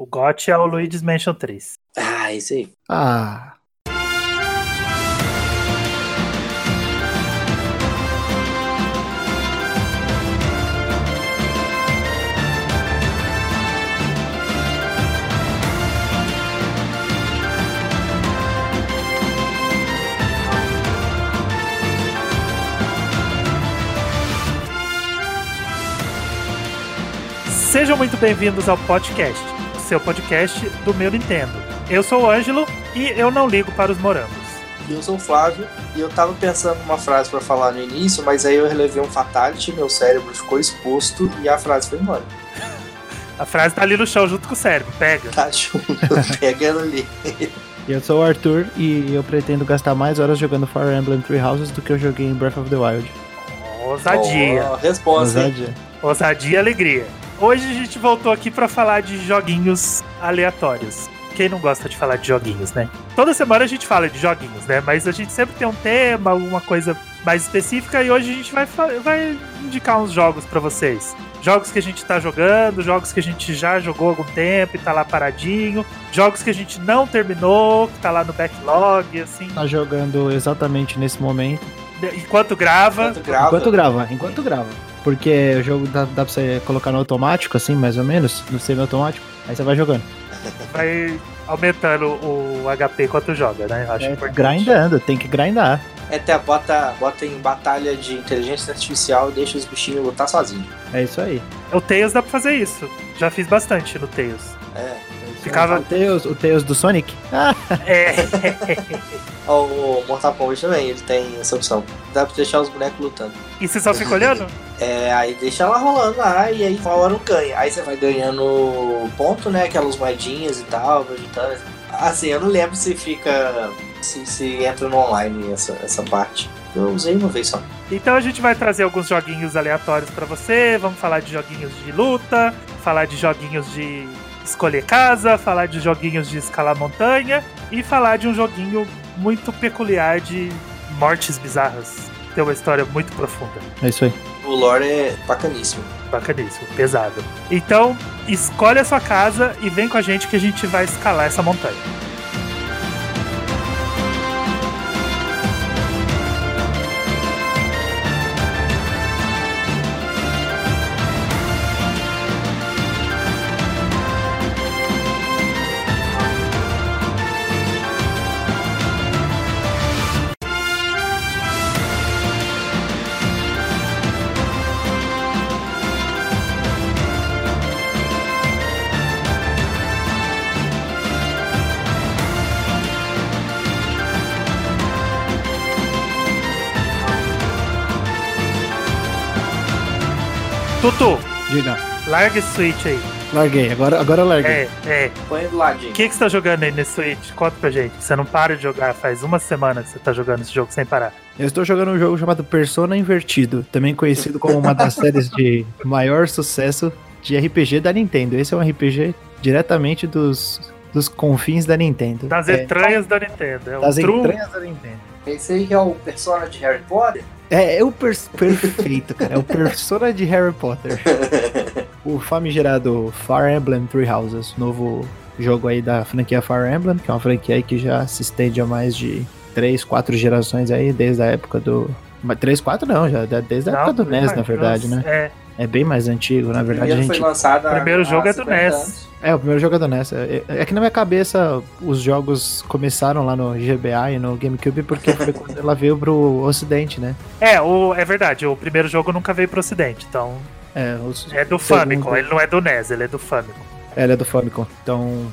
O GOT é o Luigi's Mansion 3. Ah, esse aí. Ah, Sejam muito bem-vindos ao podcast, seu podcast do meu Nintendo. Eu sou o Ângelo e eu não ligo para os morangos. E eu sou o Flávio, e eu tava pensando numa frase pra falar no início, mas aí eu relevei um fatality, meu cérebro ficou exposto e a frase foi embora. A frase tá ali no chão junto com o cérebro, pega. Tá junto, pegando ali. eu sou o Arthur e eu pretendo gastar mais horas jogando Fire Emblem Three Houses do que eu joguei em Breath of the Wild. Ousadia. Ó, resposta, hein? Ousadia. Ousadia e alegria. Hoje a gente voltou aqui pra falar de joguinhos aleatórios. Quem não gosta de falar de joguinhos, né? Toda semana a gente fala de joguinhos, né? Mas a gente sempre tem um tema, alguma coisa mais específica e hoje a gente vai, vai indicar uns jogos pra vocês. Jogos que a gente tá jogando, jogos que a gente já jogou há algum tempo e tá lá paradinho, jogos que a gente não terminou, que tá lá no backlog, assim, Tá jogando exatamente nesse momento. enquanto grava. Enquanto grava. Enquanto grava, enquanto grava. Porque o jogo dá, dá pra você colocar no automático, assim, mais ou menos, no semi-automático. Aí você vai jogando. vai aumentando o HP enquanto joga, né? Eu Acho É, importante. grindando, tem que grindar. É, até bota, bota em batalha de inteligência artificial e deixa os bichinhos lutar sozinhos. É isso aí. O Tails dá pra fazer isso. Já fiz bastante no Tails. É. Ficava- O Tails, o Tails do Sonic? Ah, É. O Mortal Kombat também, ele tem essa opção. Dá pra deixar os bonecos lutando. e você só fica olhando? É, aí deixa ela rolando lá e aí uma hora não ganha. Aí você vai ganhando ponto, né? Aquelas moedinhas e tal, vai juntando. Assim, eu não lembro se fica. se, se entra no online essa, essa parte. Eu usei uma vez só. Então a gente vai trazer alguns joguinhos aleatórios pra você. Vamos falar de joguinhos de luta, falar de joguinhos de escolher casa, falar de joguinhos de escalar montanha e falar de um joguinho muito peculiar de mortes bizarras. Tem uma história muito profunda. é isso aí. O lore é bacaníssimo. Bacaníssimo, pesado. Então, escolhe a sua casa e vem com a gente que a gente vai escalar essa montanha. Tutu, Diga. larga esse Switch aí. Larguei, agora, agora larguei. É, é. Põe do ladinho. O que, que você tá jogando aí nesse Switch? Conta pra gente. Você não para de jogar, faz uma semana que você tá jogando esse jogo sem parar. Eu estou jogando um jogo chamado Persona Invertido, também conhecido como uma das séries de maior sucesso de RPG da Nintendo. Esse é um RPG diretamente dos, dos confins da Nintendo. Das é, entranhas da Nintendo. É das entranhas da Nintendo. Esse aí que é o persona de Harry Potter? É, é o pers- perfeito, cara. É o Persona de Harry Potter. O famigerado Fire Emblem Three Houses, novo jogo aí da franquia Fire Emblem, que é uma franquia aí que já se estende a mais de 3, 4 gerações aí, desde a época do... Mas 3, 4 não, já desde a Não, época do NES, na verdade, né? É, É bem mais antigo, na O verdade, a primeiro foi gente... lançado há- O primeiro há jogo é do 50 NES. anos. É, o primeiro jogo é do NES. É, é que na minha cabeça os jogos começaram lá no GBA e no GameCube porque foi quando ela veio pro ocidente, né? é, o, é verdade. O primeiro jogo nunca veio pro ocidente. Então, É, os, é do Segundo. Famicom. Ele não é do NES, ele é do Famicom. Ela é do Famicom. Então,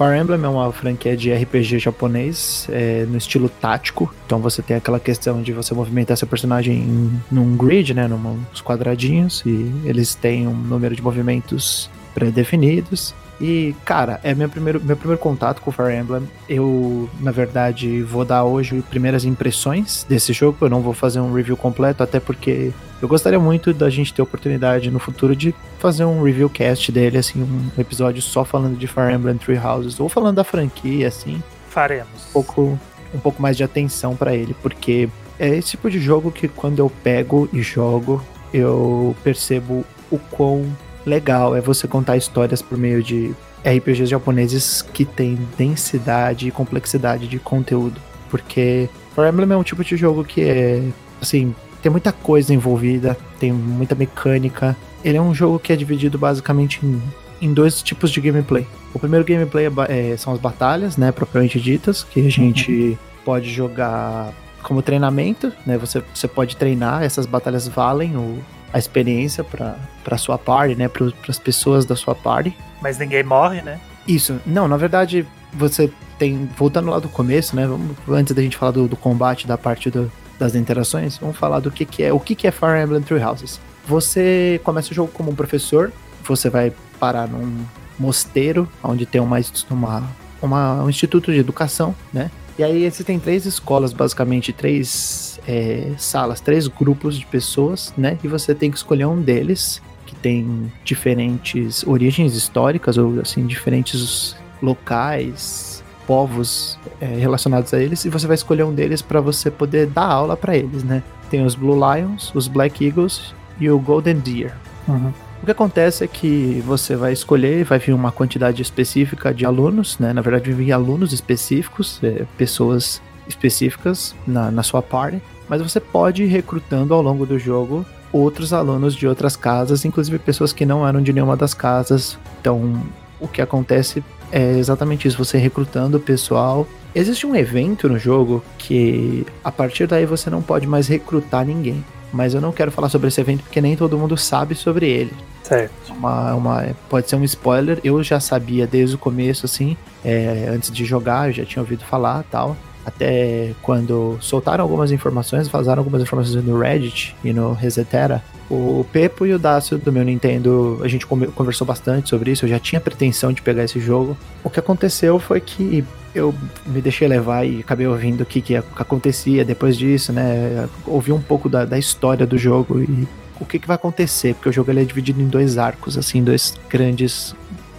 Fire Emblem é uma franquia de RPG japonês, é, no estilo tático. Então você tem aquela questão de você movimentar seu personagem em, num grid, né, num- nos quadradinhos, e eles têm um número de movimentos pré-definidos. E, cara, é meu primeiro, meu primeiro contato com Fire Emblem. Eu, na verdade, vou dar hoje primeiras impressões desse jogo. Eu não vou fazer um review completo, até porque eu gostaria muito da gente ter a oportunidade no futuro de fazer um review cast dele, assim, um episódio só falando de Fire Emblem Three Houses, ou falando da franquia, assim, Faremos. um pouco, um pouco mais de atenção pra ele, porque é esse tipo de jogo que quando eu pego e jogo, eu percebo o quão legal é você contar histórias por meio de RPGs japoneses que têm densidade e complexidade de conteúdo. Porque Fire Emblem é um tipo de jogo que é, assim, tem muita coisa envolvida, tem muita mecânica. Ele é um jogo que é dividido basicamente em, em dois tipos de gameplay. O primeiro gameplay é, é, são as batalhas, né, propriamente ditas, que a gente uhum. pode jogar como treinamento, né? Você, você pode treinar, essas batalhas valem o, a experiência para sua party, né, para as pessoas da sua party. Mas ninguém morre, né? Isso. Não, na verdade, você tem voltando lá do começo, né? Vamos, antes da gente falar do, do combate, da parte do, das interações, vamos falar do que, que é o que, que é Fire Emblem Three Houses. Você começa o jogo como um professor, você vai parar num mosteiro, onde tem uma, uma, uma, um instituto de educação, né? E aí existem três escolas, basicamente, três é, salas, três grupos de pessoas, né? E você tem que escolher um deles, que tem diferentes origens históricas, ou assim, diferentes locais, povos é, relacionados a eles e você vai escolher um deles para você poder dar aula para eles, né? Tem os Blue Lions, os Black Eagles e o Golden Deer. Uhum. O que acontece é que você vai escolher, vai vir uma quantidade específica de alunos, né? Na verdade, vir alunos específicos, é, pessoas específicas na, na sua party, mas você pode ir recrutando ao longo do jogo outros alunos de outras casas, inclusive pessoas que não eram de nenhuma das casas. Então, o que acontece é exatamente isso, você recrutando o pessoal. Existe um evento no jogo que a partir daí você não pode mais recrutar ninguém. Mas eu não quero falar sobre esse evento porque nem todo mundo sabe sobre ele. Certo. Uma, uma, pode ser um spoiler. Eu já sabia desde o começo, assim, é, antes de jogar, eu já tinha ouvido falar tal. Até quando soltaram algumas informações, vazaram algumas informações no Reddit e no Resetera, o Pepo e o Dácio do meu Nintendo, a gente conversou bastante sobre isso, eu já tinha pretensão de pegar esse jogo. O que aconteceu foi que eu me deixei levar e acabei ouvindo o que, que acontecia depois disso, né? Ouvi um pouco da, da história do jogo e o que, que vai acontecer, porque o jogo ele é dividido em dois arcos, assim, dois grandes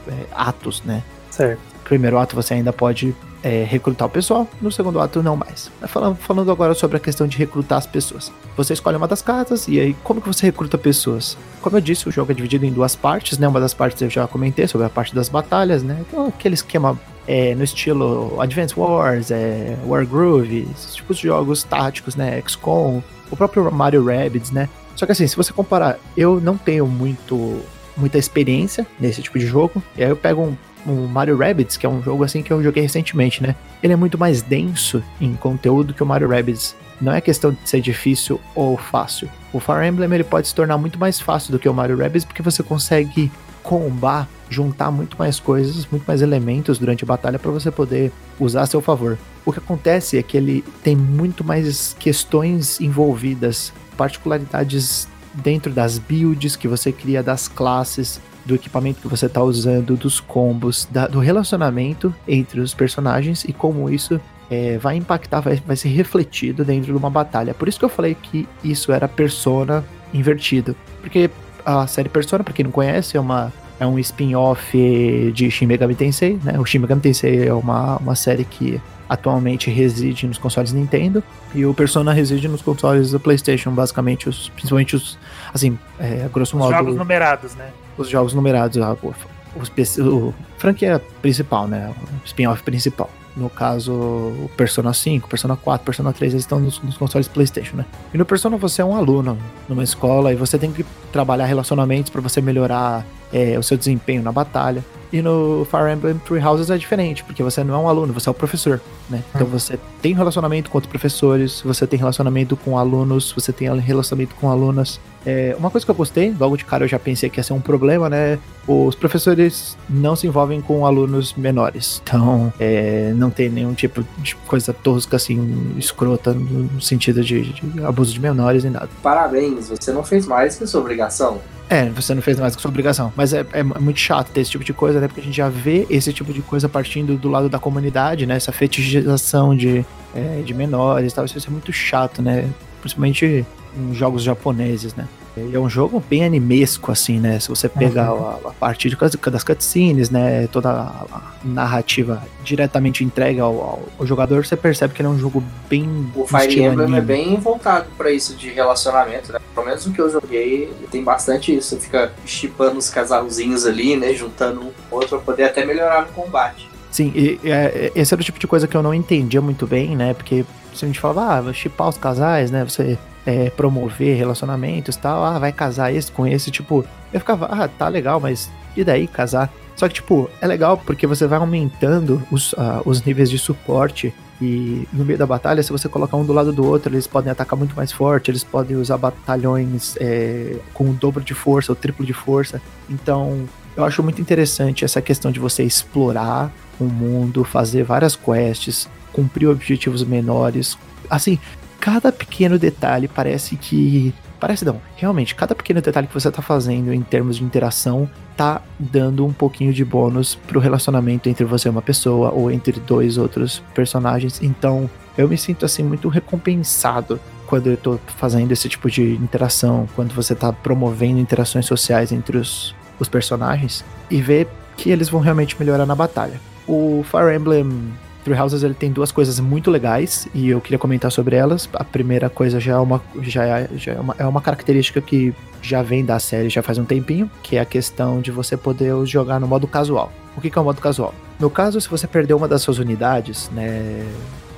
é, atos, né? Certo. primeiro ato você ainda pode é, recrutar o pessoal, no segundo ato não mais. Falando, agora sobre a questão de recrutar as pessoas. Você escolhe uma das casas e aí como que você recruta pessoas? Como eu disse, o jogo é dividido em duas partes, né? Uma das partes eu já comentei sobre a parte das batalhas, né? Então aquele esquema é, no estilo Advance Wars, é, Wargroove, esses tipos de jogos táticos, né? XCOM, o próprio Mario Rabbids, né? Só que assim, se você comparar, eu não tenho muito muita experiência nesse tipo de jogo. E aí eu pego um o Mario Rabbids, que é um jogo assim que eu joguei recentemente, né? Ele é muito mais denso em conteúdo que o Mario Rabbids. Não é questão de ser difícil ou fácil. O Fire Emblem ele pode se tornar muito mais fácil do que o Mario Rabbids porque você consegue combar, juntar muito mais coisas, muito mais elementos durante a batalha para você poder usar a seu favor. O que acontece é que ele tem muito mais questões envolvidas, particularidades dentro das builds que você cria das classes, do equipamento que você está usando, dos combos, da, do relacionamento entre os personagens e como isso é, vai impactar, vai, vai ser refletido dentro de uma batalha. Por isso que eu falei que isso era Persona invertido. Porque a série Persona, para quem não conhece, é uma é um spin-off de Shin Megami Tensei, né? O Shin Megami Tensei é uma, uma série que atualmente reside nos consoles Nintendo e o Persona reside nos consoles da PlayStation, basicamente, os, principalmente os, assim, é, grosso modo. Os jogos numerados, né? Os jogos numerados, a, o, o, franquia principal, né? O spin-off principal. No caso, o Persona 5, Persona 4, Persona 3, eles estão nos, nos, consoles PlayStation, né? E no Persona você é um aluno numa escola e você tem que trabalhar relacionamentos para você melhorar é, o seu desempenho na batalha. E no Fire Emblem Three Houses é diferente, porque você não é um aluno, você é o professor, né? Então hum. você tem relacionamento com outros professores, você tem relacionamento com alunos, você tem relacionamento com alunas. É, uma coisa que eu gostei, logo de cara eu já pensei que ia ser um problema, né? Os professores não se envolvem com alunos menores. Então, é, não tem nenhum tipo de coisa tosca, assim, escrota, no sentido de, de abuso de menores e nada. Parabéns, você não fez mais que sua obrigação. É, você não fez mais que sua obrigação. Mas é, é, muito chato ter esse tipo de coisa, né? Porque a gente já vê esse tipo de coisa partindo do lado da comunidade, né? Essa fetichização de, é, de menores e tal. Isso é muito chato, né? Principalmente em jogos japoneses, né? É um jogo bem animesco, assim, né? Se você pegar uhum. a, a, parte de, das cutscenes, né? Toda a, narrativa diretamente entregue ao, ao, ao, jogador, você percebe que ele é um jogo bem. O Fire Emblem é bem voltado para isso de relacionamento, né? Pelo menos o que eu joguei tem bastante isso. Você fica chipando os casalzinhos ali, né? Juntando um com outro pra poder até melhorar no combate. Sim, e, e, é, esse era o tipo de coisa que eu não entendia muito bem, né? Porque se a gente falava, ah, chipar os casais, né? Você é, promover relacionamentos tal, ah, vai casar esse com esse, tipo, eu ficava, ah, tá legal, mas e daí casar? Só que, tipo, é legal porque você vai aumentando os, uh, os níveis de suporte e no meio da batalha, se você colocar um do lado do outro, eles podem atacar muito mais forte, eles podem usar batalhões é, com o dobro de força, o triplo de força. Então, eu acho muito interessante essa questão de você explorar o mundo, fazer várias quests, cumprir objetivos menores. Assim, cada pequeno detalhe parece que. Parece não, realmente, cada pequeno detalhe que você está fazendo em termos de interação tá dando um pouquinho de bônus pro relacionamento entre você e uma pessoa ou entre dois outros personagens. Então, eu me sinto assim muito recompensado quando eu tô fazendo esse tipo de interação, quando você tá promovendo interações sociais entre os, os personagens e ver que eles vão realmente melhorar na batalha. O Fire Emblem Three Houses ele tem duas coisas muito legais e eu queria comentar sobre elas. A primeira coisa já é uma, já é, já é uma, é uma característica que já vem da série já faz um tempinho, que é a questão de você poder jogar no modo casual. O que, que é o modo casual? No caso, se você perder uma das suas unidades, né?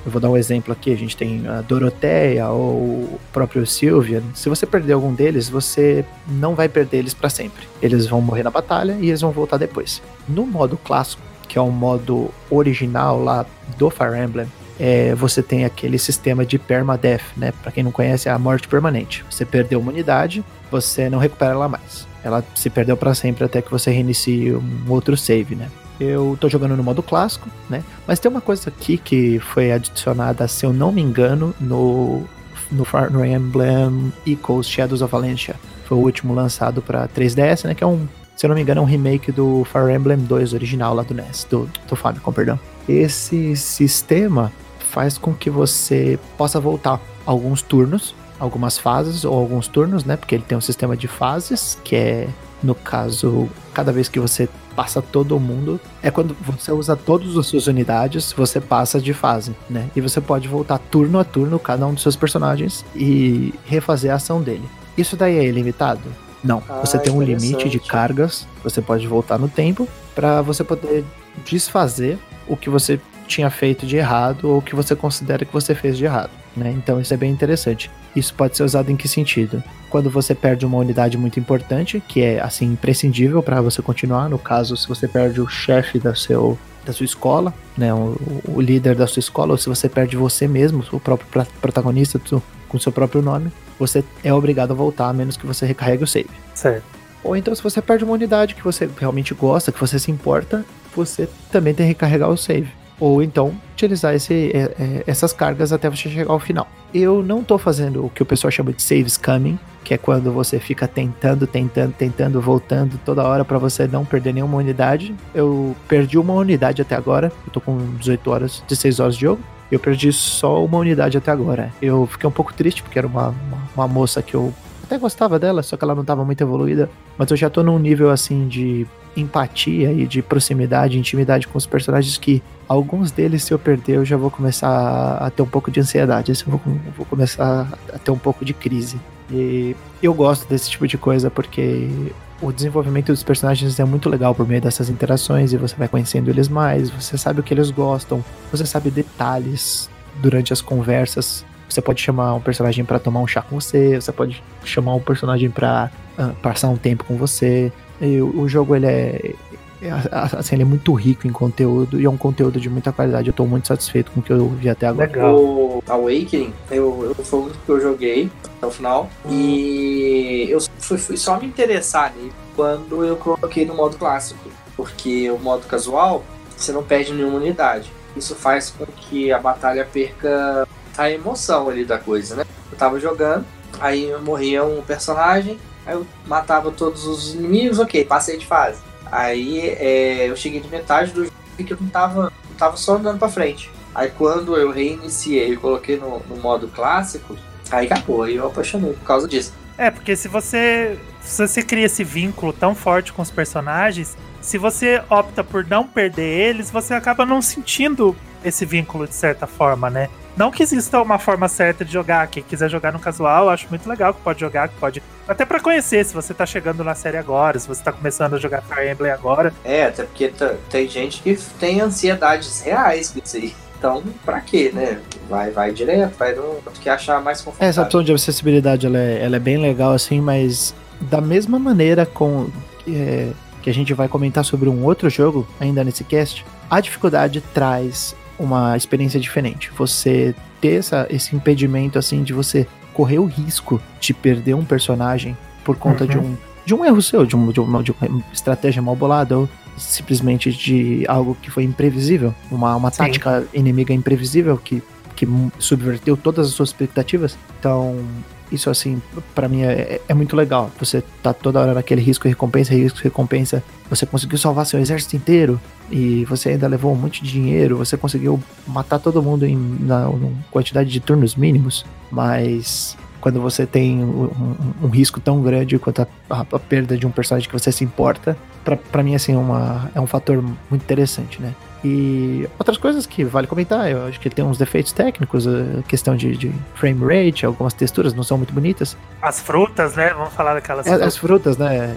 Eu vou dar um exemplo aqui, a gente tem a Doroteia ou o próprio Sylvian. Se você perder algum deles, você não vai perder eles para sempre. Eles vão morrer na batalha e eles vão voltar depois. No modo clássico, que é o modo original lá do Fire Emblem, é, você tem aquele sistema de permadeath, né? Para quem não conhece, é a morte permanente. Você perdeu uma unidade, você não recupera ela mais. Ela se perdeu para sempre até que você reinicie um outro save, né? Eu tô jogando no modo clássico, né? Mas tem uma coisa aqui que foi adicionada, se eu não me engano, no, no Fire Emblem Echoes Shadows of Valencia. Foi o último lançado para 3DS, né? Que é um se eu não me engano, é um remake do Fire Emblem 2 original lá do NES, do, do Famicom, perdão. Esse sistema faz com que você possa voltar alguns turnos, algumas fases ou alguns turnos, né? Porque ele tem um sistema de fases, que é, no caso, cada vez que você passa todo mundo, é quando você usa todas as suas unidades, você passa de fase, né? E você pode voltar turno a turno cada um dos seus personagens e refazer a ação dele. Isso daí é ilimitado? Não, ah, você tem um limite de cargas, você pode voltar no tempo para você poder desfazer o que você tinha feito de errado ou o que você considera que você fez de errado, né? Então isso é bem interessante. Isso pode ser usado em que sentido? Quando você perde uma unidade muito importante, que é assim imprescindível para você continuar, no caso se você perde o chefe da seu da sua escola, né, o, o, líder da sua escola, ou se você perde você mesmo, o próprio protagonista do, com seu próprio nome, você é obrigado a voltar, a menos que você recarregue o save. Certo. Ou então, se você perde uma unidade que você realmente gosta, que você se importa, você também tem que recarregar o save. Ou então, utilizar esse, é, é, essas cargas até você chegar ao final. Eu não estou fazendo o que o pessoal chama de save scamming, que é quando você fica tentando, tentando, tentando, voltando toda hora para você não perder nenhuma unidade. Eu perdi uma unidade até agora, eu tô com 18 horas, 16 horas de jogo. Eu perdi só uma unidade até agora. Eu fiquei um pouco triste porque era uma, uma, uma moça que eu até gostava dela, só que ela não estava muito evoluída. Mas eu já tô num nível assim de empatia e de proximidade, intimidade com os personagens que alguns deles, se eu perder, eu já vou começar a ter um pouco de ansiedade. Eu vou, vou começar a ter um pouco de crise. E eu gosto desse tipo de coisa porque o desenvolvimento dos personagens é muito legal por meio dessas interações e você vai conhecendo eles mais, você sabe o que eles gostam, você sabe detalhes durante as conversas. Você pode chamar um personagem para tomar um chá com você, você pode chamar um personagem para uh, ah, passar um tempo com você. E o, o jogo ele é, é, assim, ele é muito rico em conteúdo e é um conteúdo de muita qualidade. Eu tô muito satisfeito com o que eu vi até agora. Legal. O Awakening, eu, eu, foi o que eu joguei até o final. E eu fui, fui só me interessar nele quando eu coloquei no modo clássico. Porque o modo casual, você não perde nenhuma unidade. Isso faz com que a batalha perca a emoção ali da coisa, né? Eu tava jogando, aí morria um personagem, aí eu matava todos os inimigos, ok, passei de fase. Aí é, eu cheguei de metade do jogo e eu não tava, não tava só andando pra frente. Aí quando eu reiniciei e coloquei no, no modo clássico, aí acabou, aí eu apaixonei por causa disso. É, porque se você, se você cria esse vínculo tão forte com os personagens, se você opta por não perder eles, você acaba não sentindo esse vínculo de certa forma, né? Não que exista uma forma certa de jogar. Quem quiser jogar no casual, eu acho muito legal que pode jogar, que pode. Até para conhecer, se você tá chegando na série agora, se você tá começando a jogar Fire Emblem agora. É, até porque tem gente que tem ansiedades reais com isso aí. Então, pra quê, né? Vai, vai direto, vai no que achar mais confortável. É, essa opção de acessibilidade ela é, ela é bem legal, assim, mas da mesma maneira com é, que a gente vai comentar sobre um outro jogo ainda nesse cast, a dificuldade traz uma experiência diferente. Você ter essa, esse impedimento assim de você correr o risco de perder um personagem por conta uhum. de um de um erro seu, de, um, de, uma, de uma estratégia mal bolada ou simplesmente de algo que foi imprevisível, uma, uma tática inimiga imprevisível que, que subverteu todas as suas expectativas. Então, isso, assim, para mim é, é, muito legal. Você tá toda hora naquele risco e recompensa, risco e recompensa. Você conseguiu salvar seu exército inteiro e você ainda levou um monte de dinheiro. Você conseguiu matar todo mundo em na, quantidade de turnos mínimos. Mas quando você tem um, um, um risco tão grande quanto a, a, a, perda de um personagem que você se importa, para mim, assim, é uma, é um fator muito interessante, né? E outras coisas que vale comentar, eu acho que ele tem uns defeitos técnicos, a questão de, de frame rate, algumas texturas não são muito bonitas. As frutas, né? Vamos falar daquelas é, frutas. As frutas, né?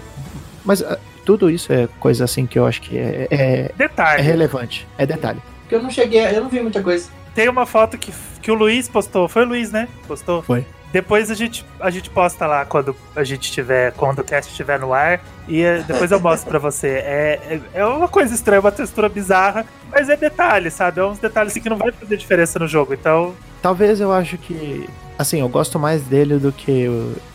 Mas uh, tudo isso é coisa assim que eu acho que é, é, detalhe. é relevante. É detalhe. Porque eu não cheguei, eu não vi muita coisa. Tem uma foto que, que o Luiz postou. Foi o Luiz, né? Postou? Foi. Depois a gente, a gente posta lá quando a gente tiver, quando o cast estiver no ar. E eh, depois eu mostro pra você. É, é, é, uma coisa estranha, uma textura bizarra, mas é detalhe, sabe? É uns detalhes assim, que não vai fazer diferença no jogo. Então. Talvez eu acho que. Assim, eu gosto mais dele do que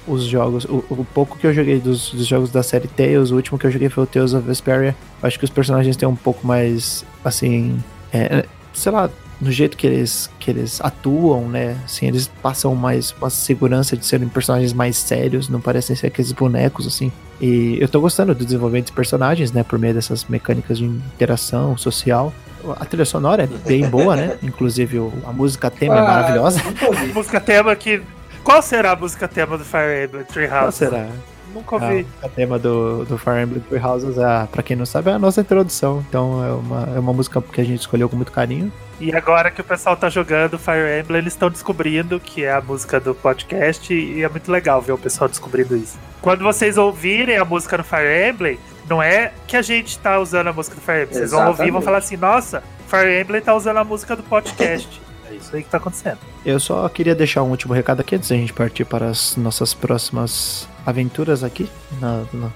os jogos. O, o pouco que eu joguei dos, dos, jogos da série Tales, o último que eu joguei foi o Tales of Vesperia. Acho que os personagens têm um pouco mais. Assim. É, sei lá, no jeito que eles, que eles atuam, né? Assim, eles passam mais uma segurança de serem personagens mais sérios, não parecem ser aqueles bonecos, assim. E eu tô gostando do desenvolvimento dos personagens, né? Por meio dessas mecânicas de interação social. A trilha sonora é bem boa, né? Inclusive a música tema é ah, é maravilhosa. A música tema que. Qual será a música tema do Fire Emblem Treehouse? Qual será? Nunca ouvi. A, tema do, do Fire Emblem Three Houses, é, pra quem não sabe, é a nossa introdução. Então é uma, é uma música que a gente escolheu com muito carinho. E agora que o pessoal tá jogando Fire Emblem, eles estão descobrindo que é a música do podcast e é muito legal ver o pessoal descobrindo isso. Quando vocês ouvirem a música do Fire Emblem, não é que a gente tá usando a música do Fire Emblem. Vocês vão ouvir e vão falar assim, nossa, Fire Emblem tá usando a música do podcast. É isso aí que tá acontecendo. Eu só queria deixar um último recado aqui antes da gente partir para as nossas próximas aventuras aqui, na, na,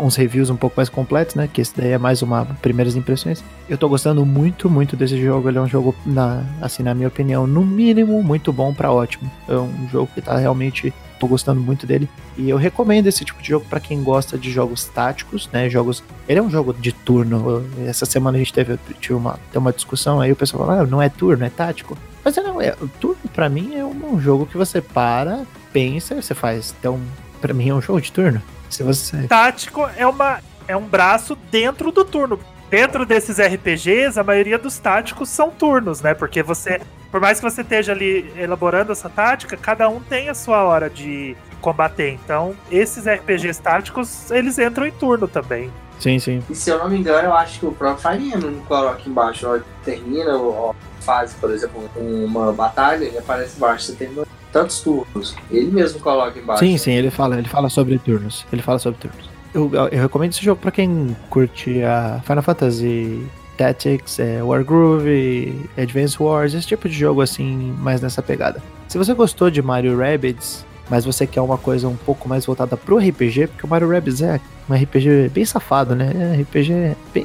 uns reviews um pouco mais completos, né? Que esse daí é mais uma primeiras impressões. Eu tô gostando muito, muito desse jogo. Ele é um jogo, na, assim, na minha opinião, no mínimo, muito bom para ótimo. É um jogo que tá realmente. Tô gostando muito dele. E eu recomendo esse tipo de jogo para quem gosta de jogos táticos, né? Jogos. Ele é um jogo de turno. Essa semana a gente teve, tive uma, teve uma discussão aí, o pessoal falou, ah, não é turno, é tático. Mas não, é, o turno para mim é um, um jogo que você para, pensa, você faz. Então, para mim é um jogo de turno. Se você tático é uma é um braço dentro do turno. Dentro desses RPGs, a maioria dos táticos são turnos, né? Porque você, por mais que você esteja ali elaborando essa tática, cada um tem a sua hora de combater. Então, esses RPGs táticos, eles entram em turno também. Sim, sim. E se eu não me engano, eu acho que o próprio Fire Emblem coloca embaixo, ó, termina a fase, por exemplo, uma batalha e aparece embaixo, você terminou tantos turnos. Ele mesmo coloca embaixo. Sim, sim, ele fala, ele fala sobre turnos. Ele fala sobre turnos. Eu, eu recomendo esse jogo para quem curte a Final Fantasy Tactics, é, Wargroove, Advance Wars, esse tipo de jogo assim, mais nessa pegada. Se você gostou de Mario Rabbids, mas você quer uma coisa um pouco mais voltada pro RPG, porque o Mario Rabbids é um RPG bem safado, né? É um RPG bem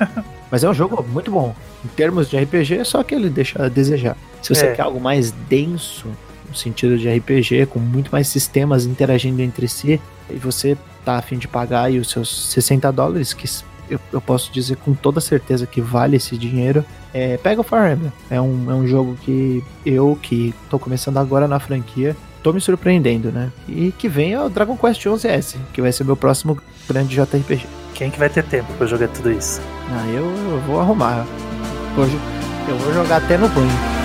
Mas é um jogo muito bom. Em termos de RPG, só que ele deixa a desejar. Se você é. quer algo mais denso, no sentido de RPG, com muito mais sistemas interagindo entre si, e você tá afim de pagar aí os seus 60 dólares, que eu, eu, posso dizer com toda certeza que vale esse dinheiro, é, pega o Fire Emblem. É um, é um jogo que eu, que tô começando agora na franquia, tô me surpreendendo, né? E que vem o Dragon Quest 11S, que vai ser meu próximo grande JRPG. Quem que vai ter tempo pra jogar tudo isso? Ah, eu, eu vou arrumar. Hoje eu vou jogar até no banho.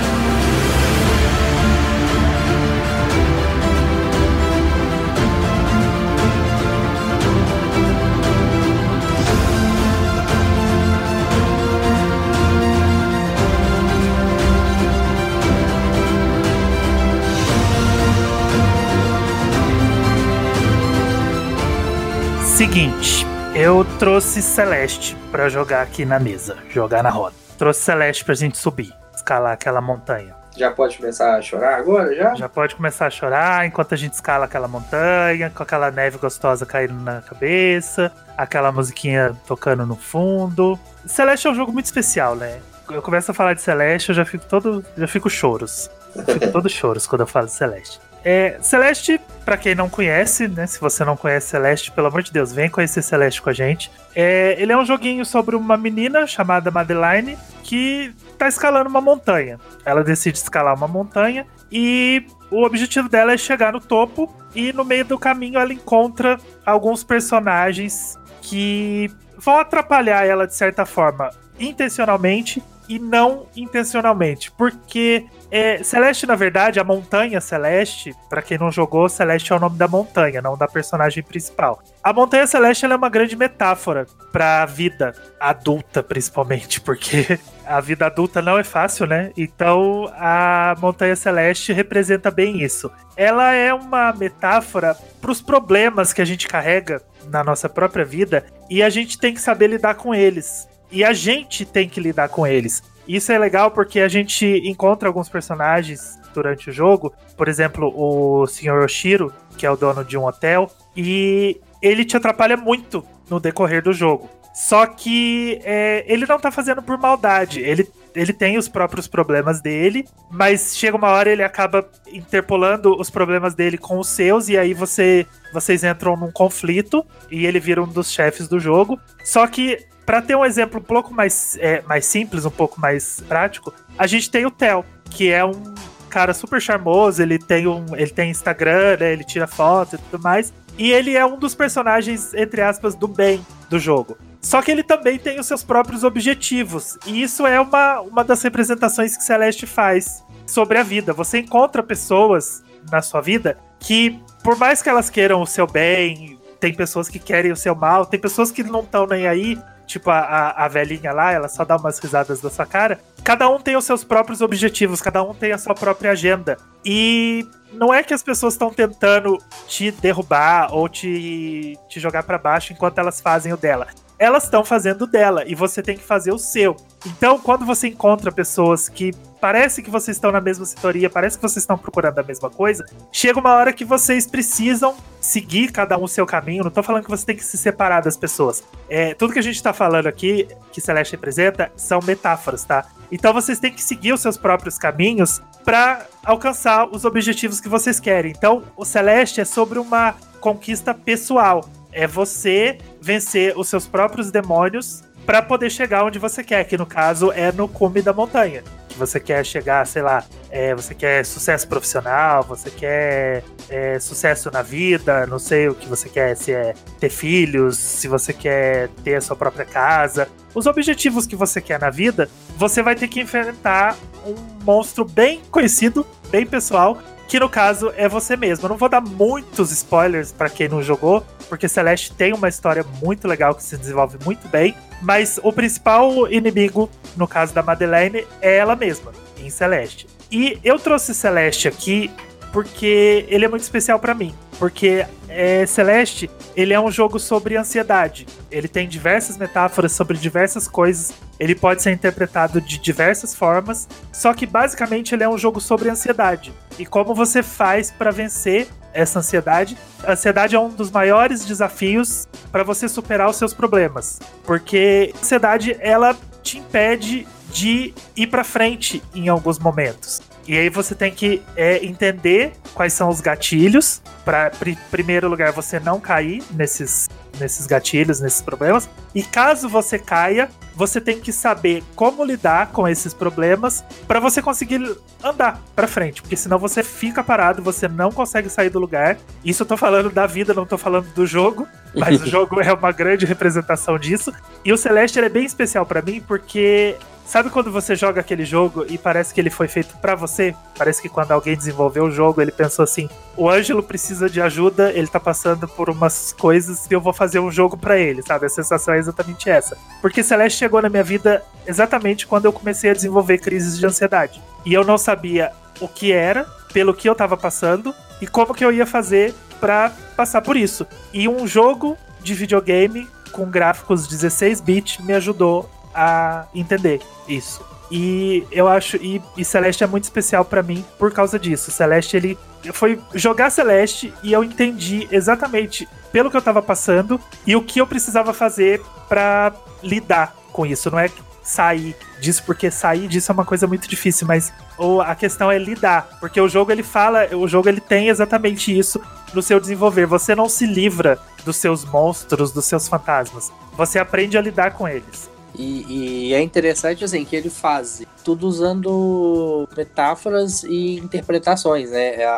Seguinte, eu trouxe Celeste pra jogar aqui na mesa, jogar na roda. Trouxe Celeste pra gente subir, escalar aquela montanha. Já pode começar a chorar agora, já? Já pode começar a chorar enquanto a gente escala aquela montanha, com aquela neve gostosa caindo na cabeça, aquela musiquinha tocando no fundo. Celeste é um jogo muito especial, né? Eu começo a falar de Celeste, eu já fico todo. já fico choros. Eu fico todo choros quando eu falo de Celeste. É, Celeste, para quem não conhece, né? Se você não conhece Celeste, pelo amor de Deus, vem conhecer Celeste com a gente. É, ele é um joguinho sobre uma menina chamada Madeline que tá escalando uma montanha. Ela decide escalar uma montanha e o objetivo dela é chegar no topo e no meio do caminho ela encontra alguns personagens que vão atrapalhar ela de certa forma, intencionalmente e não intencionalmente, porque é, Celeste, na verdade, a montanha Celeste, para quem não jogou, Celeste é o nome da montanha, não da personagem principal. A montanha Celeste é uma grande metáfora para a vida adulta, principalmente, porque a vida adulta não é fácil, né? Então a montanha Celeste representa bem isso. Ela é uma metáfora para os problemas que a gente carrega na nossa própria vida e a gente tem que saber lidar com eles. E a gente tem que lidar com eles. Isso é legal porque a gente encontra alguns personagens durante o jogo, por exemplo, o Sr. Oshiro, que é o dono de um hotel, e ele te atrapalha muito no decorrer do jogo. Só que é, ele não tá fazendo por maldade. Ele, ele tem os próprios problemas dele, mas chega uma hora ele acaba interpolando os problemas dele com os seus, e aí você vocês entram num conflito e ele vira um dos chefes do jogo. Só que para ter um exemplo um pouco mais, é, mais simples, um pouco mais prático, a gente tem o Theo, que é um cara super charmoso, ele tem um, ele tem Instagram, né, ele tira foto e tudo mais, e ele é um dos personagens entre aspas do bem do jogo. Só que ele também tem os seus próprios objetivos, e isso é uma, uma das representações que Celeste faz sobre a vida. Você encontra pessoas na sua vida que, por mais que elas queiram o seu bem, tem pessoas que querem o seu mal, tem pessoas que não estão nem aí, tipo a, a, a, velhinha lá, ela só dá umas risadas da sua cara. Cada um tem os seus próprios objetivos, cada um tem a sua própria agenda. E não é que as pessoas estão tentando te derrubar ou te, te jogar para baixo enquanto elas fazem o dela. Elas estão fazendo dela e você tem que fazer o seu. Então, quando você encontra pessoas que parece que vocês estão na mesma sintonia, parece que vocês estão procurando a mesma coisa, chega uma hora que vocês precisam seguir cada um o seu caminho. Não tô falando que você tem que se separar das pessoas. É, tudo que a gente tá falando aqui, que Celeste representa, são metáforas, tá? Então vocês têm que seguir os seus próprios caminhos para alcançar os objetivos que vocês querem. Então, o Celeste é sobre uma conquista pessoal. É você vencer os seus próprios demônios para poder chegar onde você quer, que no caso é no cume da montanha. Você quer chegar, sei lá, é, você quer sucesso profissional, você quer é, sucesso na vida, não sei o que você quer, se é ter filhos, se você quer ter a sua própria casa. Os objetivos que você quer na vida, você vai ter que enfrentar um monstro bem conhecido, bem pessoal, que no caso é você mesmo. Eu não vou dar muitos spoilers para quem não jogou, porque Celeste tem uma história muito legal que se desenvolve muito bem, mas o principal inimigo, no caso da Madeleine, é ela mesma, em Celeste. E eu trouxe Celeste aqui porque ele é muito especial para mim. Porque é, Celeste, ele é um jogo sobre ansiedade. Ele tem diversas metáforas sobre diversas coisas. Ele pode ser interpretado de diversas formas. Só que basicamente ele é um jogo sobre ansiedade. E como você faz para vencer essa ansiedade. A ansiedade é um dos maiores desafios para você superar os seus problemas. Porque a ansiedade, ela te impede de ir para frente em alguns momentos. E aí você tem que é, entender quais são os gatilhos para, em primeiro lugar, você não cair nesses, nesses gatilhos, nesses problemas. E caso você caia, você tem que saber como lidar com esses problemas para você conseguir andar para frente, porque senão você fica parado, você não consegue sair do lugar. Isso eu tô falando da vida, não tô falando do jogo, mas o jogo é uma grande representação disso. E o Celeste é bem especial para mim porque Sabe quando você joga aquele jogo e parece que ele foi feito para você? Parece que quando alguém desenvolveu o jogo, ele pensou assim: o Ângelo precisa de ajuda, ele tá passando por umas coisas e eu vou fazer um jogo para ele, sabe? A sensação é exatamente essa. Porque Celeste chegou na minha vida exatamente quando eu comecei a desenvolver crises de ansiedade. E eu não sabia o que era, pelo que eu tava passando e como que eu ia fazer para passar por isso. E um jogo de videogame com gráficos 16 bits me ajudou a entender isso. E eu acho. E, e Celeste é muito especial para mim por causa disso. Celeste, ele. Foi jogar Celeste e eu entendi exatamente pelo que eu tava passando e o que eu precisava fazer para lidar com isso. Não é sair disso, porque sair disso é uma coisa muito difícil, mas ou a questão é lidar, porque o jogo ele fala, o jogo ele tem exatamente isso no seu desenvolver. Você não se livra dos seus monstros, dos seus fantasmas. Você aprende a lidar com eles. E, e, é interessante assim que ele faz tudo usando metáforas e interpretações, né? A,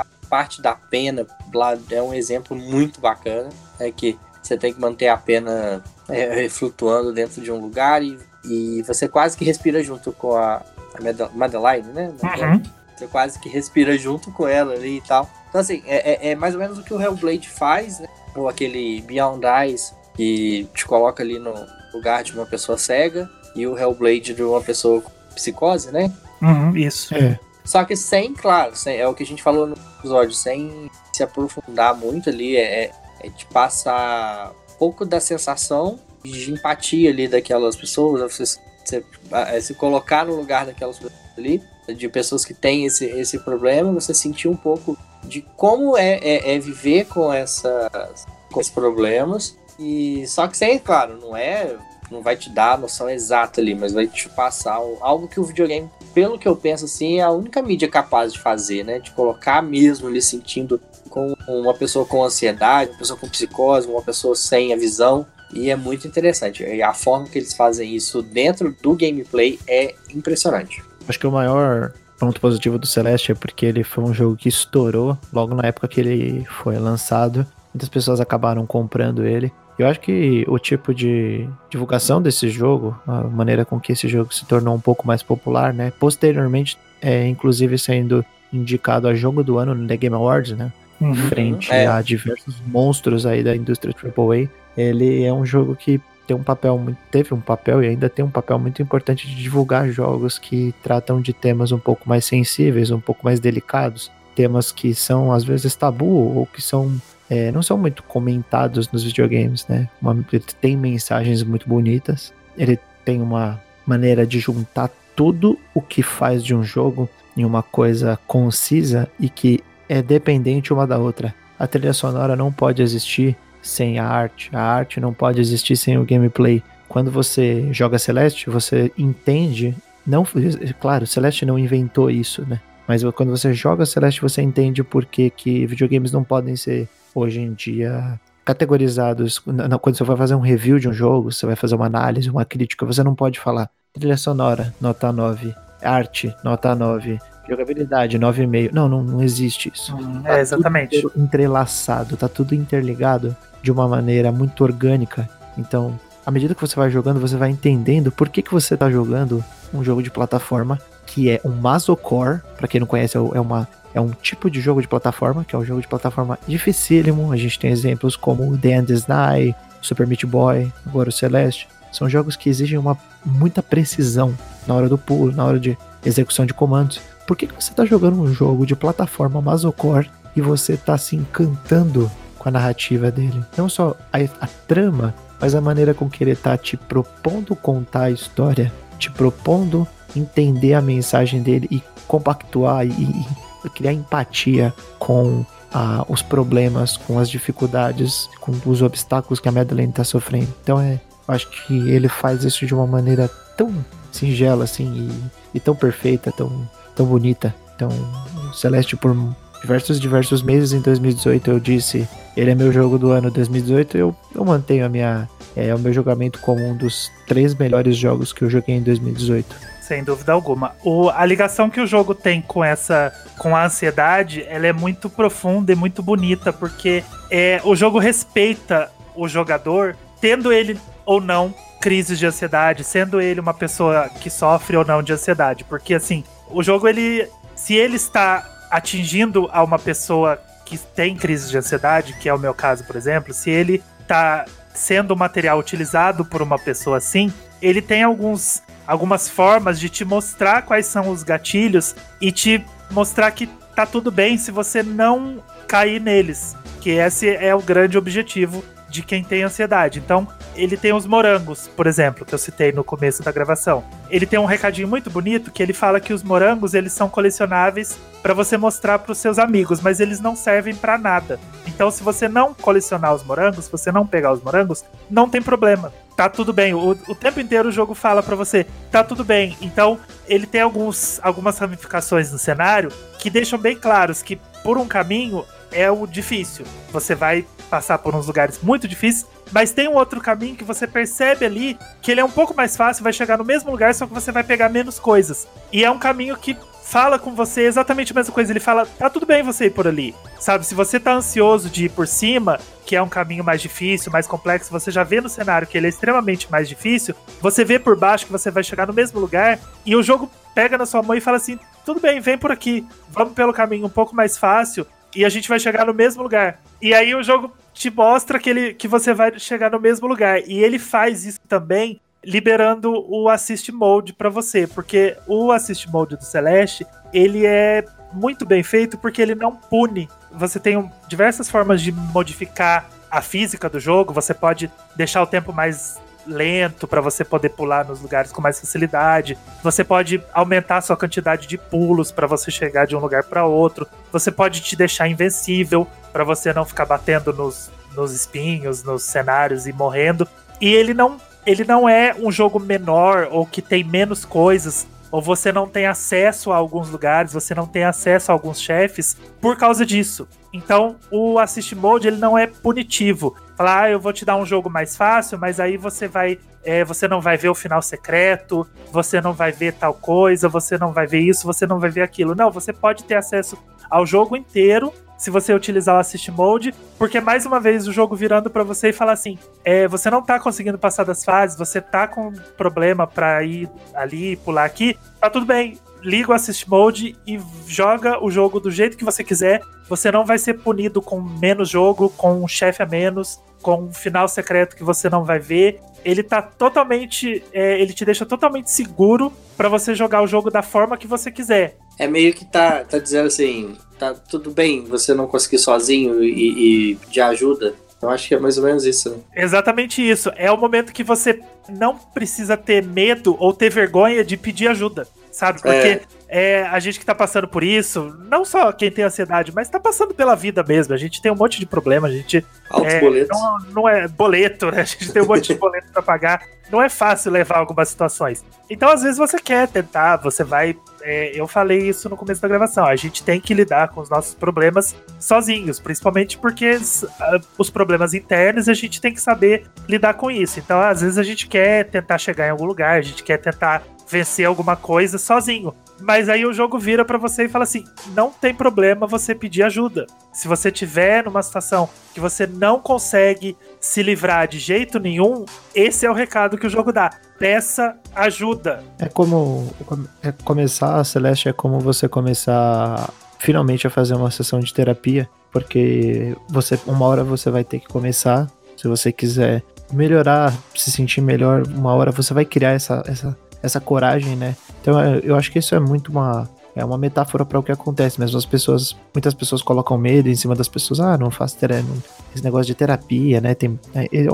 a parte da pena lá é um exemplo muito bacana, é que você tem que manter a pena é, flutuando dentro de um lugar e, e você quase que respira junto com a, a Madeline, né? Uhum. Você quase que respira junto com ela ali e tal. Então, assim, é, é, é mais ou menos o que o Hellblade faz, né? Ou aquele Beyond Eyes, que te coloca ali no, lugar de uma pessoa cega e o Hellblade de uma pessoa com psicose, né? Uhum, isso. É. Só que sem, claro, sem, é o que a gente falou no episódio, sem se aprofundar muito ali, é, é de passar um pouco da sensação de empatia ali daquelas pessoas, você, você é, se colocar no lugar daquelas pessoas ali, de pessoas que têm esse, esse problema, você sentir um pouco de como é, é, é viver com, essas, com esses problemas e só que sem, claro, não é. Não vai te dar a noção exata ali, mas vai te passar algo que o videogame, pelo que eu penso assim, é a única mídia capaz de fazer, né? De colocar mesmo ele sentindo com uma pessoa com ansiedade, uma pessoa com psicose, uma pessoa sem a visão. E é muito interessante. E a forma que eles fazem isso dentro do gameplay é impressionante. Acho que o maior ponto positivo do Celeste é porque ele foi um jogo que estourou logo na época que ele foi lançado. Muitas pessoas acabaram comprando ele. Eu acho que o tipo de divulgação desse jogo, a maneira com que esse jogo se tornou um pouco mais popular, né? Posteriormente, é inclusive sendo indicado a jogo do ano no The Game Awards, né? Uhum, frente é. a diversos monstros aí da indústria AAA. Ele é um jogo que tem um papel muito, teve um papel e ainda tem um papel muito importante de divulgar jogos que tratam de temas um pouco mais sensíveis, um pouco mais delicados, temas que são às vezes tabu ou que são é, não são muito comentados nos videogames, né? Uma, ele tem mensagens muito bonitas, ele tem uma maneira de juntar tudo o que faz de um jogo em uma coisa concisa e que é dependente uma da outra. A trilha sonora não pode existir sem a arte, a arte não pode existir sem o gameplay. Quando você joga Celeste, você entende, não, claro, Celeste não inventou isso, né? Mas quando você joga Celeste, você entende por que, que videogames não podem ser hoje em dia categorizados. Quando você vai fazer um review de um jogo, você vai fazer uma análise, uma crítica, você não pode falar trilha sonora, nota 9, arte, nota 9, jogabilidade, 9,5. Não, não, não existe isso. Hum, tá é, exatamente. Tudo entrelaçado, tá tudo interligado de uma maneira muito orgânica. Então, à medida que você vai jogando, você vai entendendo por que, que você tá jogando um jogo de plataforma que é um Masocore, para quem não conhece, é, é uma é um tipo de jogo de plataforma, que é um jogo de plataforma dificílimo. A gente tem exemplos como The End is Nigh, Super Meat Boy, agora o Celeste. São jogos que exigem uma muita precisão na hora do pulo, na hora de execução de comandos. Por que, que você está jogando um jogo de plataforma Masocore e você está se encantando com a narrativa dele? Não só a, a trama, mas a maneira com que ele está te propondo contar a história, te propondo entender a mensagem dele e compactuar e, e criar empatia com ah, os problemas, com as dificuldades, com os obstáculos que a Madeleine está sofrendo. Então é, acho que ele faz isso de uma maneira tão singela assim e, e tão perfeita, tão, tão bonita. Então, Celeste por diversos diversos meses em 2018 eu disse ele é meu jogo do ano 2018 eu, eu mantenho a minha é, o meu julgamento como um dos três melhores jogos que eu joguei em 2018 sem dúvida alguma. O, a ligação que o jogo tem com essa com a ansiedade, ela é muito profunda e muito bonita, porque é, o jogo respeita o jogador, tendo ele ou não crises de ansiedade, sendo ele uma pessoa que sofre ou não de ansiedade, porque assim, o jogo ele se ele está atingindo a uma pessoa que tem crise de ansiedade, que é o meu caso, por exemplo, se ele está sendo material utilizado por uma pessoa assim, ele tem alguns algumas formas de te mostrar quais são os gatilhos e te mostrar que tá tudo bem se você não cair neles. Que esse é o grande objetivo de quem tem ansiedade. Então, ele tem os morangos, por exemplo, que eu citei no começo da gravação. Ele tem um recadinho muito bonito que ele fala que os morangos eles são colecionáveis para você mostrar para os seus amigos, mas eles não servem para nada. Então, se você não colecionar os morangos, se você não pegar os morangos, não tem problema. Tá tudo bem. O, o tempo inteiro o jogo fala para você, tá tudo bem. Então, ele tem alguns, algumas ramificações no cenário que deixam bem claros que por um caminho é o difícil. Você vai passar por uns lugares muito difíceis, mas tem um outro caminho que você percebe ali que ele é um pouco mais fácil, vai chegar no mesmo lugar, só que você vai pegar menos coisas. E é um caminho que fala com você exatamente a mesma coisa. Ele fala: tá tudo bem você ir por ali. Sabe, se você tá ansioso de ir por cima, que é um caminho mais difícil, mais complexo, você já vê no cenário que ele é extremamente mais difícil, você vê por baixo que você vai chegar no mesmo lugar e o jogo pega na sua mão e fala assim: tudo bem, vem por aqui, vamos pelo caminho um pouco mais fácil e a gente vai chegar no mesmo lugar. E aí o jogo te mostra que, ele, que você vai chegar no mesmo lugar. E ele faz isso também liberando o assist mode para você, porque o assist mode do Celeste, ele é muito bem feito porque ele não pune. Você tem diversas formas de modificar a física do jogo, você pode deixar o tempo mais lento para você poder pular nos lugares com mais facilidade. Você pode aumentar a sua quantidade de pulos para você chegar de um lugar para outro. Você pode te deixar invencível para você não ficar batendo nos, nos espinhos, nos cenários e morrendo. E ele não ele não é um jogo menor ou que tem menos coisas, ou você não tem acesso a alguns lugares, você não tem acesso a alguns chefes por causa disso. Então, o Assist Mode ele não é punitivo. Falar, ah, eu vou te dar um jogo mais fácil, mas aí você vai. É, você não vai ver o final secreto, você não vai ver tal coisa, você não vai ver isso, você não vai ver aquilo. Não, você pode ter acesso ao jogo inteiro se você utilizar o Assist Mode, porque mais uma vez o jogo virando para você e falar assim: é, você não tá conseguindo passar das fases, você tá com problema para ir ali, pular aqui, tá tudo bem. Liga o Assist Mode e joga o jogo do jeito que você quiser. Você não vai ser punido com menos jogo, com um chefe a menos, com um final secreto que você não vai ver. Ele tá totalmente. É, ele te deixa totalmente seguro para você jogar o jogo da forma que você quiser. É meio que tá, tá dizendo assim: tá tudo bem você não conseguir sozinho e, e pedir ajuda. Eu acho que é mais ou menos isso. Né? Exatamente isso. É o momento que você não precisa ter medo ou ter vergonha de pedir ajuda, sabe? Porque é. É, a gente que tá passando por isso, não só quem tem ansiedade, mas tá passando pela vida mesmo. A gente tem um monte de problema, a gente. Altos é, boletos. Não, não, é boleto, né? A gente tem um monte de boleto para pagar. Não é fácil levar algumas situações. Então, às vezes, você quer tentar, você vai. É, eu falei isso no começo da gravação. A gente tem que lidar com os nossos problemas sozinhos, principalmente porque os problemas internos a gente tem que saber lidar com isso. Então, às vezes, a gente quer tentar chegar em algum lugar, a gente quer tentar vencer alguma coisa sozinho. Mas aí o jogo vira para você e fala assim: não tem problema você pedir ajuda. Se você tiver numa situação que você não consegue se livrar de jeito nenhum, esse é o recado que o jogo dá. Peça ajuda. É como é começar Celeste é como você começar finalmente a fazer uma sessão de terapia, porque você uma hora você vai ter que começar, se você quiser melhorar, se sentir melhor, uma hora você vai criar essa, essa essa coragem, né? Então eu acho que isso é muito uma é uma metáfora para o que acontece mesmo. As pessoas, muitas pessoas colocam medo em cima das pessoas. Ah, não faço terapia, esse negócio de terapia, né? Tem, é, é,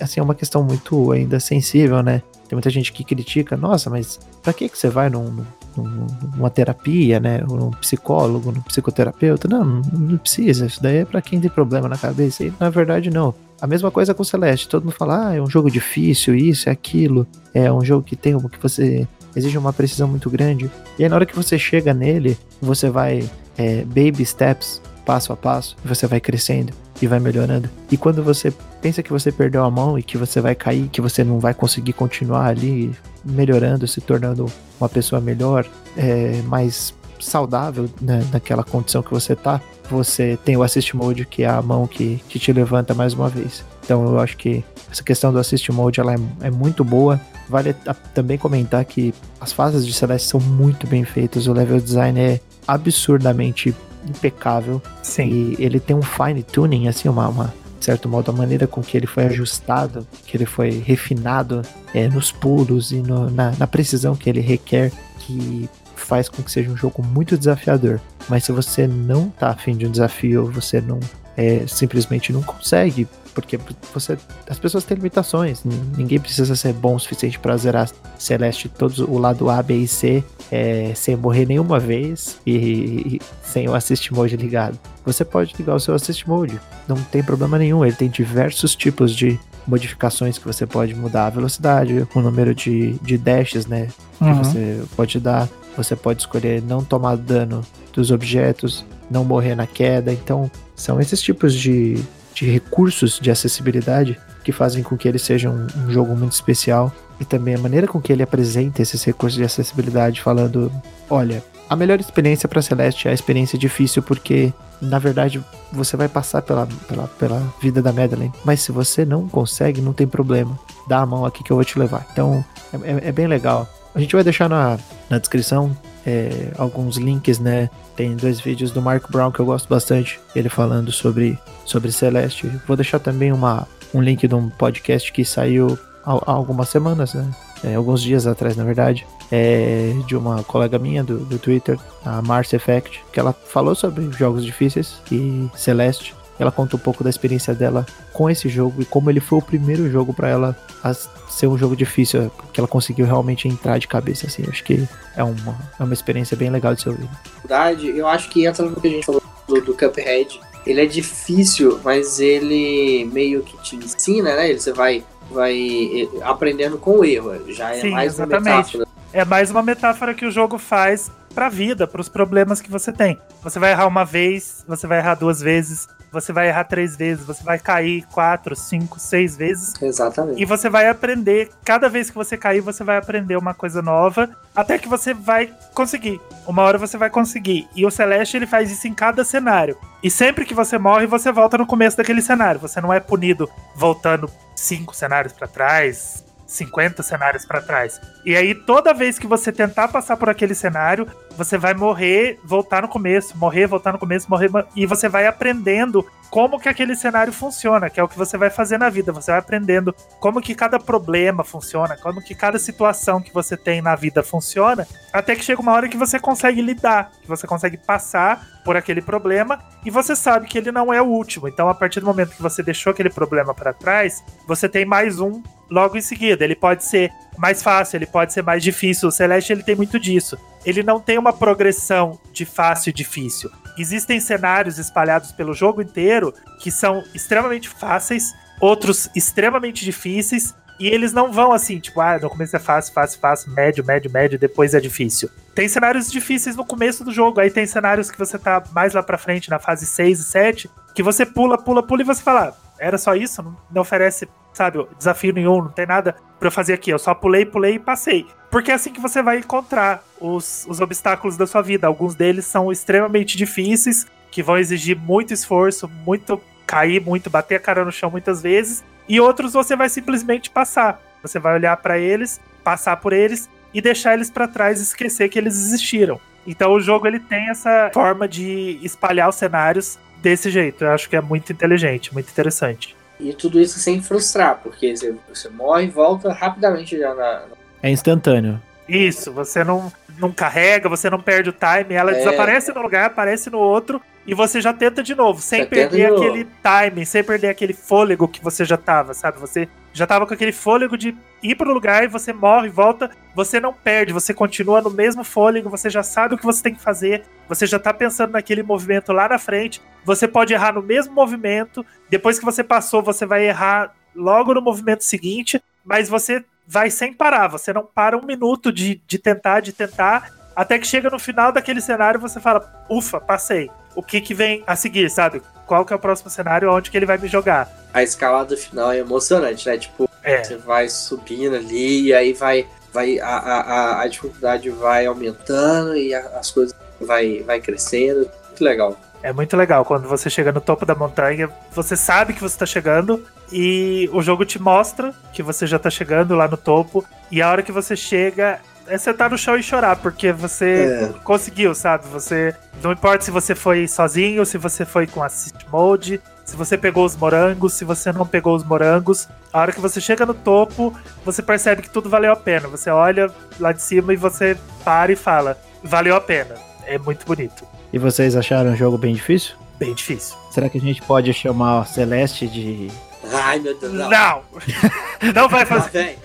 assim, é uma questão muito ainda sensível, né? Tem muita gente que critica, nossa, mas para que que você vai num, num, numa terapia, né? Num psicólogo, num psicoterapeuta? Não, não precisa. Isso daí é para quem tem problema na cabeça. E na verdade não. A mesma coisa com o Celeste. Todo mundo fala, ah, é um jogo difícil, isso, é aquilo. É um jogo que tem que você exige uma precisão muito grande. E aí na hora que você chega nele, você vai é, baby steps, passo a passo, você vai crescendo e vai melhorando. E quando você pensa que você perdeu a mão e que você vai cair, que você não vai conseguir continuar ali melhorando, se tornando uma pessoa melhor, é, mais saudável né, naquela condição que você tá, você tem o Assist Mode, que é a mão que, que te levanta mais uma vez. Então eu acho que essa questão do Assist Mode ela é, é muito boa. Vale também comentar que as fases de Celeste são muito bem feitas, o level design é absurdamente impecável. Sim. E ele tem um fine tuning, assim, uma, uma de certo modo, a maneira com que ele foi ajustado, que ele foi refinado é, nos pulos e no, na, na precisão que ele requer, que faz com que seja um jogo muito desafiador. Mas se você não tá afim de um desafio, você não é, simplesmente não consegue porque você as pessoas têm limitações. Ninguém precisa ser bom o suficiente para zerar Celeste todos o lado A, B e C é, sem morrer nenhuma vez e, e, sem o Assist Mode ligado. Você pode ligar o seu Assist Mode, não tem problema nenhum. Ele tem diversos tipos de modificações que você pode mudar a velocidade, o número de, de dashes, né? Que uhum. você pode dar. Você pode escolher não tomar dano dos objetos, não morrer na queda. Então, são esses tipos de, de recursos de acessibilidade que fazem com que ele seja um, um jogo muito especial. E também a maneira com que ele apresenta esses recursos de acessibilidade, falando: olha, a melhor experiência para Celeste é a experiência difícil, porque na verdade você vai passar pela, pela, pela vida da Madeline. Mas se você não consegue, não tem problema. Dá a mão aqui que eu vou te levar. Então é, é, é bem legal. A gente vai deixar na, na descrição é, alguns links, né? Tem dois vídeos do Mark Brown que eu gosto bastante, ele falando sobre, sobre Celeste. Vou deixar também uma, um link de um podcast que saiu há, algumas semanas, né? É, alguns dias atrás, na verdade, é, de uma colega minha do, do Twitter, a Mars Effect, que ela falou sobre jogos difíceis e Celeste. Ela conta um pouco da experiência dela com esse jogo e como ele foi o primeiro jogo para ela ser um jogo difícil, que ela conseguiu realmente entrar de cabeça, assim. Acho que é uma, é uma experiência bem legal de ser ouvido. Verdade, eu acho que entra no que a gente falou do, do Cuphead. Ele é difícil, mas ele meio que te ensina, né? Você vai, vai aprendendo com o erro. Já é Sim, mais exatamente. uma metáfora. É mais uma metáfora que o jogo faz pra vida, pros problemas que você tem. Você vai errar uma vez, você vai errar duas vezes, você vai errar três vezes, você vai cair quatro, cinco, seis vezes. Exatamente. E você vai aprender, cada vez que você cair, você vai aprender uma coisa nova, até que você vai conseguir. Uma hora você vai conseguir. E o Celeste, ele faz isso em cada cenário. E sempre que você morre, você volta no começo daquele cenário. Você não é punido voltando cinco cenários para trás, 50 cenários para trás. E aí, toda vez que você tentar passar por aquele cenário, você vai morrer, voltar no começo, morrer, voltar no começo, morrer, e você vai aprendendo como que aquele cenário funciona, que é o que você vai fazer na vida. Você vai aprendendo como que cada problema funciona, como que cada situação que você tem na vida funciona, até que chega uma hora que você consegue lidar, que você consegue passar por aquele problema e você sabe que ele não é o último. Então, a partir do momento que você deixou aquele problema para trás, você tem mais um logo em seguida. Ele pode ser mais fácil, ele pode ser mais difícil. O Celeste ele tem muito disso. Ele não tem uma progressão de fácil e difícil. Existem cenários espalhados pelo jogo inteiro que são extremamente fáceis, outros extremamente difíceis, e eles não vão assim, tipo, ah, no começo é fácil, fácil, fácil, médio, médio, médio, depois é difícil. Tem cenários difíceis no começo do jogo, aí tem cenários que você tá mais lá pra frente, na fase 6 e 7, que você pula, pula, pula e você fala, era só isso? Não, oferece sabe, desafio nenhum, não tem nada para fazer aqui. Eu só pulei, pulei e passei. Porque é assim que você vai encontrar os, os obstáculos da sua vida. Alguns deles são extremamente difíceis, que vão exigir muito esforço, muito cair, muito bater a cara no chão muitas vezes. E outros você vai simplesmente passar. Você vai olhar para eles, passar por eles e deixar eles para trás e esquecer que eles existiram. Então o jogo ele tem essa forma de espalhar os cenários desse jeito. Eu acho que é muito inteligente, muito interessante. E tudo isso sem frustrar, porque você, você morre e volta rapidamente já na. É instantâneo. Isso, você não, não carrega, você não perde o time, ela é. desaparece no lugar, aparece no outro, e você já tenta de novo, sem você perder aquele time, sem perder aquele fôlego que você já tava, sabe? Você já tava com aquele fôlego de ir pro lugar e você morre, volta, você não perde, você continua no mesmo fôlego, você já sabe o que você tem que fazer, você já tá pensando naquele movimento lá na frente, você pode errar no mesmo movimento, depois que você passou, você vai errar logo no movimento seguinte, mas você vai sem parar, você não para um minuto de, de tentar, de tentar, até que chega no final daquele cenário você fala, ufa, passei. O que que vem a seguir, sabe? Qual que é o próximo cenário, onde que ele vai me jogar? A escalada final é emocionante, né? Tipo, é. você vai subindo ali e aí vai, vai a, a, a dificuldade vai aumentando e as coisas vai, vai crescendo. Muito legal. É muito legal. Quando você chega no topo da montanha, você sabe que você está chegando e o jogo te mostra que você já está chegando lá no topo. E a hora que você chega, é sentar no chão e chorar, porque você é. conseguiu, sabe? Você. Não importa se você foi sozinho, se você foi com assist mode, se você pegou os morangos, se você não pegou os morangos. A hora que você chega no topo, você percebe que tudo valeu a pena. Você olha lá de cima e você para e fala: valeu a pena. É muito bonito. E vocês acharam o jogo bem difícil? Bem difícil. Será que a gente pode chamar Celeste de Ai, meu Deus. Não, Não! Não vai fazer.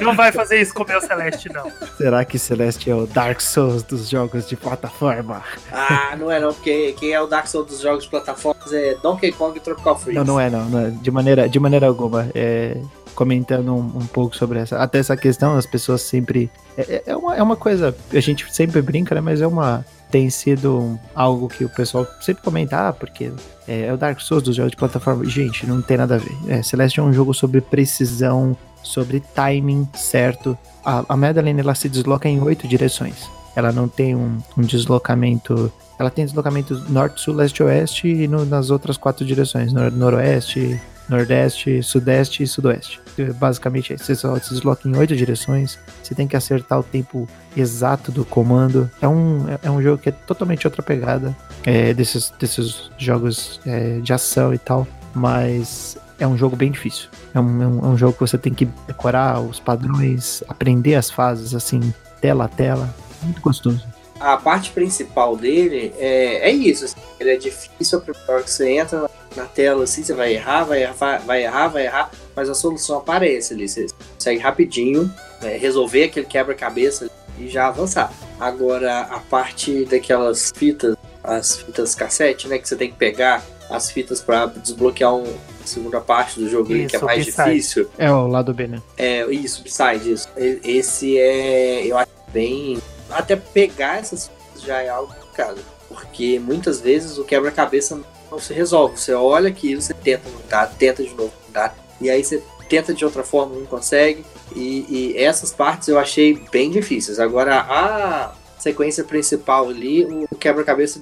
Não vai fazer isso com o meu Celeste, não. Será que Celeste é o Dark Souls dos jogos de plataforma? Ah, não é não, porque quem é o Dark Souls dos jogos de plataformas é Donkey Kong e Tropical Freeze. Não, não é, não. não é. De, maneira, de maneira alguma. É, comentando um, um pouco sobre essa. Até essa questão, as pessoas sempre. É, é- é uma, é uma coisa. A gente sempre brinca, né? Mas é uma. Tem sido algo que o pessoal sempre comenta, ah, porque é, é o Dark Souls dos jogos de plataforma. Gente, não tem nada a ver. É, Celeste é um jogo sobre precisão, sobre timing certo. A, a Madeline ela se desloca em oito direções. Ela não tem um, um deslocamento. Ela tem deslocamento norte, sul, leste, oeste e no- nas outras quatro direções: nor, noroeste, nordeste, sudeste e sudoeste. É, Basicamente, é você só se desloca em oito direções. Você tem que acertar o tempo exato do comando. É um, é um jogo que é totalmente outra pegada é, desses, desses jogos é, de ação e tal. Mas é um jogo bem difícil. É um, é um, é um jogo que você tem que decorar os padrões, aprender as fases, assim, tela a tela. Muito gostoso. A parte principal dele é, é isso. assim, ele é difícil a hora que você entra na, tela assim, você vai errar, vai errar, vai- errar, vai errar, mas a solução aparece ali. Você consegue rapidinho né, resolver aquele quebra-cabeça e já avançar. Agora, a parte daquelas fitas, as fitas cassete, né, que você tem que pegar as fitas para desbloquear um, segunda parte do jogo ali, que é Isso, mais difícil. É o lado B, né? É, isso, Psyde, isso. Esse é, eu acho bem. Até pegar essas coisas já é algo complicado. Porque muitas vezes o quebra-cabeça não se resolve. Você olha aquilo, você tenta mudar, tenta de novo mudar. E aí você tenta de outra forma, não consegue. E, e essas partes eu achei bem difíceis. Agora, a sequência principal ali, o quebra-cabeça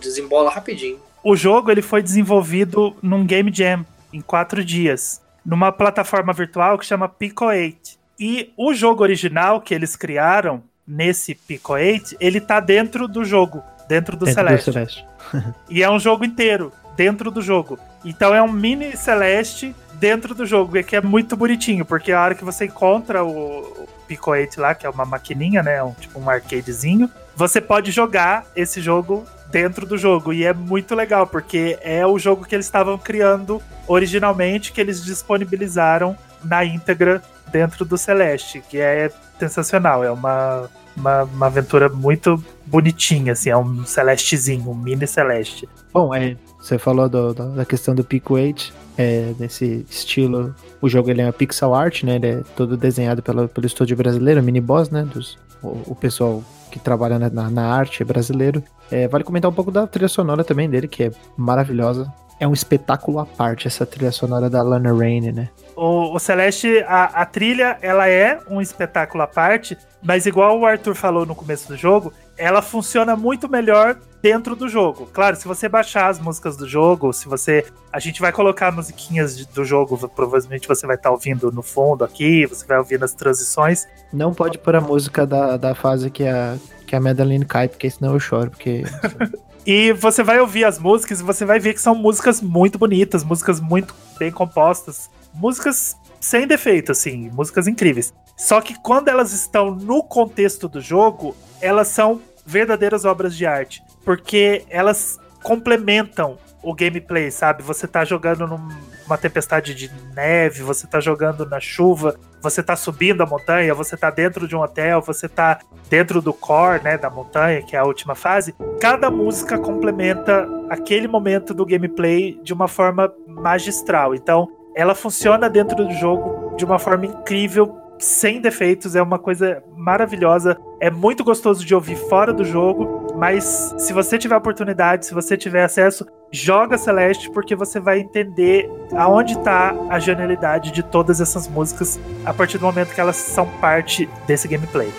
desembola rapidinho. O jogo ele foi desenvolvido num Game Jam em quatro dias, numa plataforma virtual que chama Pico 8. E o jogo original que eles criaram nesse Pico 8, ele tá dentro do jogo, dentro do Dentro Celeste. do Celeste. E é um jogo inteiro, dentro do jogo. Então é um mini Celeste dentro do jogo, e que é muito bonitinho, porque a hora que você encontra o, o Pico 8 lá, que é uma maquininha, né, um, tipo um arcadezinho, você pode jogar esse jogo dentro do jogo. E é muito legal, porque é o jogo que eles estavam criando originalmente, que eles disponibilizaram na íntegra dentro do Celeste, que é sensacional. É uma, uma, uma aventura muito bonitinha, assim, é um Celestezinho, um mini Celeste. Bom, é, você falou do- da questão do Pico 8, é, desse estilo. O jogo ele é uma pixel art, né? Ele é todo desenhado pelo, pelo estúdio brasileiro, Mini Boss, né? Dos, o, pessoal que trabalha na, na- arte brasileiro. É, vale comentar um pouco da trilha sonora também dele, que é maravilhosa. É um espetáculo à parte essa trilha sonora da Lana Raine, né? O, o Celeste, a, a trilha, ela é um espetáculo à parte, mas igual o Arthur falou no começo do jogo, ela funciona muito melhor dentro do jogo. Claro, se você baixar as músicas do jogo, se você. A gente vai colocar musiquinhas de- do jogo, provavelmente você vai estar ouvindo no fundo aqui, você vai ouvindo as transições. Não pode pôr a música da, da fase que a, que a Madeline cai, porque senão eu choro, porque E você vai ouvir as músicas e você vai ver que são músicas muito bonitas, músicas muito bem compostas, músicas sem defeito, assim, músicas incríveis. Só que quando elas estão no contexto do jogo, elas são verdadeiras obras de arte, porque elas complementam o gameplay, sabe? Você tá jogando numa tempestade de neve, você tá jogando na chuva, você tá subindo a montanha, você tá dentro de um hotel, você tá dentro do core, né, da montanha, que é a última fase. Cada música complementa aquele momento do gameplay de uma forma magistral. Então, ela funciona dentro do jogo de uma forma incrível, sem defeitos, é uma coisa maravilhosa. É muito gostoso de ouvir fora do jogo, mas se você tiver oportunidade, se você tiver acesso, joga Celeste porque você vai entender aonde está a genialidade de todas essas músicas a partir do momento que elas são parte desse gameplay.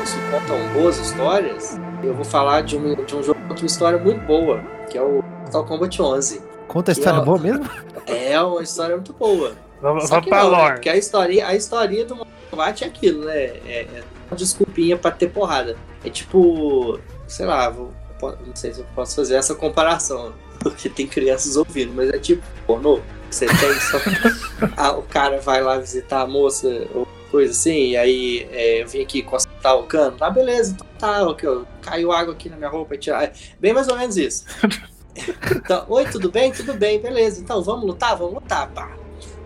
Jogos que contam boas histórias, eu vou falar de um, de um jogo com uma história muito boa, que é o Mortal Kombat 11. Conta a história Que, ó, boa mesmo? É uma história muito boa. Vamos, Só vamos pra não, né? lore. Porque a história, a história do Mortal Kombat é aquilo, né? É, é uma desculpinha pra ter porrada. É tipo, sei lá, vou- não sei se eu posso fazer essa comparação, porque tem crianças ouvindo, mas é tipo pornô. Você tem só. Ah, o cara vai lá visitar a moça ou coisa assim, e aí é, eu vim aqui consertar o cano. Ah, beleza, então tá, ok, caiu água aqui na minha roupa e tirar. É bem mais ou menos isso. Então, oi, tudo bem? Tudo bem, beleza. Então, vamos lutar? Vamos lutar, pá.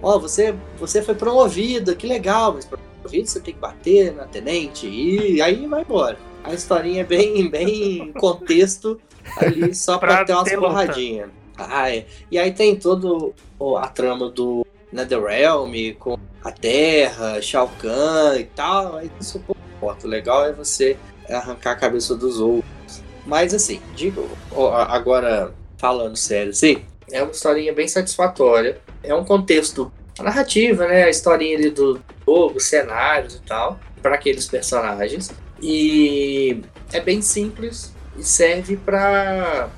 Ó, você, você foi promovido, que legal, mas promovido você tem que bater na tenente e aí vai embora. A historinha é bem, bem contexto ali só pra, Pra ter umas porradinhas. Ah, é. E aí tem todo a trama do Netherrealm com a Terra, Shao Kahn e tal. Aí isso pouco importa. O legal é você arrancar a cabeça dos outros. Mas assim, digo, agora falando sério, assim, é uma historinha bem satisfatória. É um contexto, a narrativa, né? A historinha ali do jogo, cenários e tal, para aqueles personagens. E é bem simples e serve para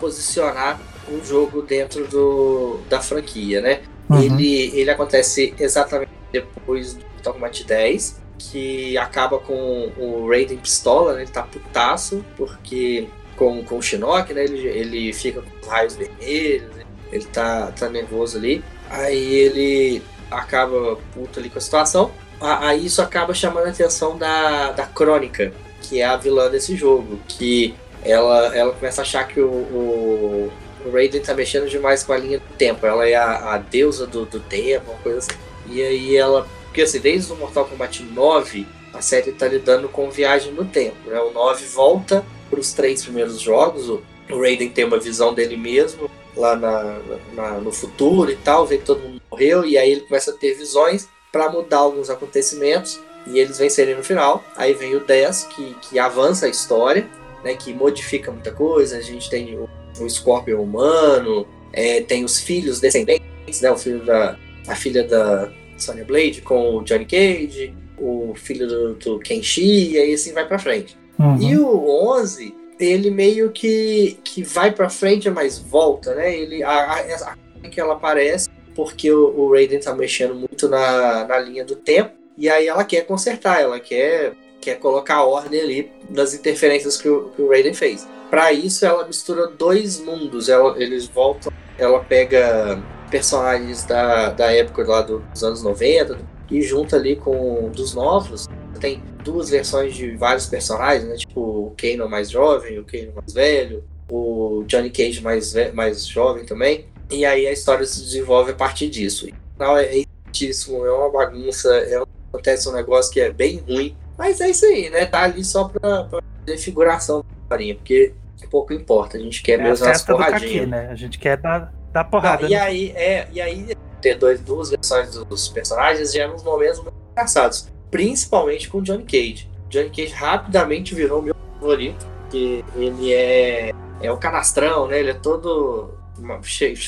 posicionar o jogo dentro do, da franquia, né? Uhum. Ele, ele acontece exatamente depois do Mortal Kombat 10, que acaba com o Raiden pistola, né? Ele tá putaço, porque com, com o Shinnok, né? Ele, ele fica com os raios vermelhos, ele tá, tá nervoso ali. Aí ele acaba puto ali com a situação. Aí isso acaba chamando a atenção da, da Crônica, que é a vilã desse jogo, que ela, ela começa a achar que o, o, o Raiden tá mexendo demais com a linha do tempo. Ela é a, a deusa do, do tempo, uma coisa assim. E aí ela. Porque assim, desde o Mortal Kombat 9, a série tá lidando com viagem no tempo. Né? O 9 volta para os três primeiros jogos. O, Raiden tem uma visão dele mesmo lá na, na- no futuro e tal, vê que todo mundo morreu, e aí ele começa a ter visões para mudar alguns acontecimentos e eles vencerem no final. Aí vem o 10, que, que avança a história, né, que modifica muita coisa. A gente tem o, o Scorpion humano, é, tem os filhos descendentes, né, o filho da, a filha da Sonya Blade com o Johnny Cage, o filho do, do Kenshi, e aí assim vai pra frente. Uhum. E o 11, ele meio que, que vai pra frente, mas volta, né? Ele, a, a, a que ela aparece porque o, o Raiden tá mexendo muito na, na linha do tempo e aí ela quer consertar, ela quer, quer colocar ordem ali nas interferências que o, que o Raiden fez. Para isso, ela mistura dois mundos. Ela, eles voltam, ela pega personagens da, da época lá dos anos 90 e junta ali com dos novos. Tem duas versões de vários personagens, né? Tipo o Kano mais jovem, o Kano mais velho, o Johnny Cage mais, mais jovem também. E aí a história se desenvolve a partir disso. Não, é isso, é uma bagunça, é, acontece um negócio que é bem ruim. Mas é isso aí, né? Tá ali só pra, pra fazer figuração da historinha, porque pouco importa, a gente quer É mesmo as porradinhas. né? A gente quer dar, dar porrada. Não, e né? aí, é, e aí ter dois, duas versões dos personagens já nos momentos muito engraçados. Principalmente com o Johnny Cage. Johnny Cage rapidamente virou meu favorito. Que ele é, é o canastrão, né? Ele é todo. uma-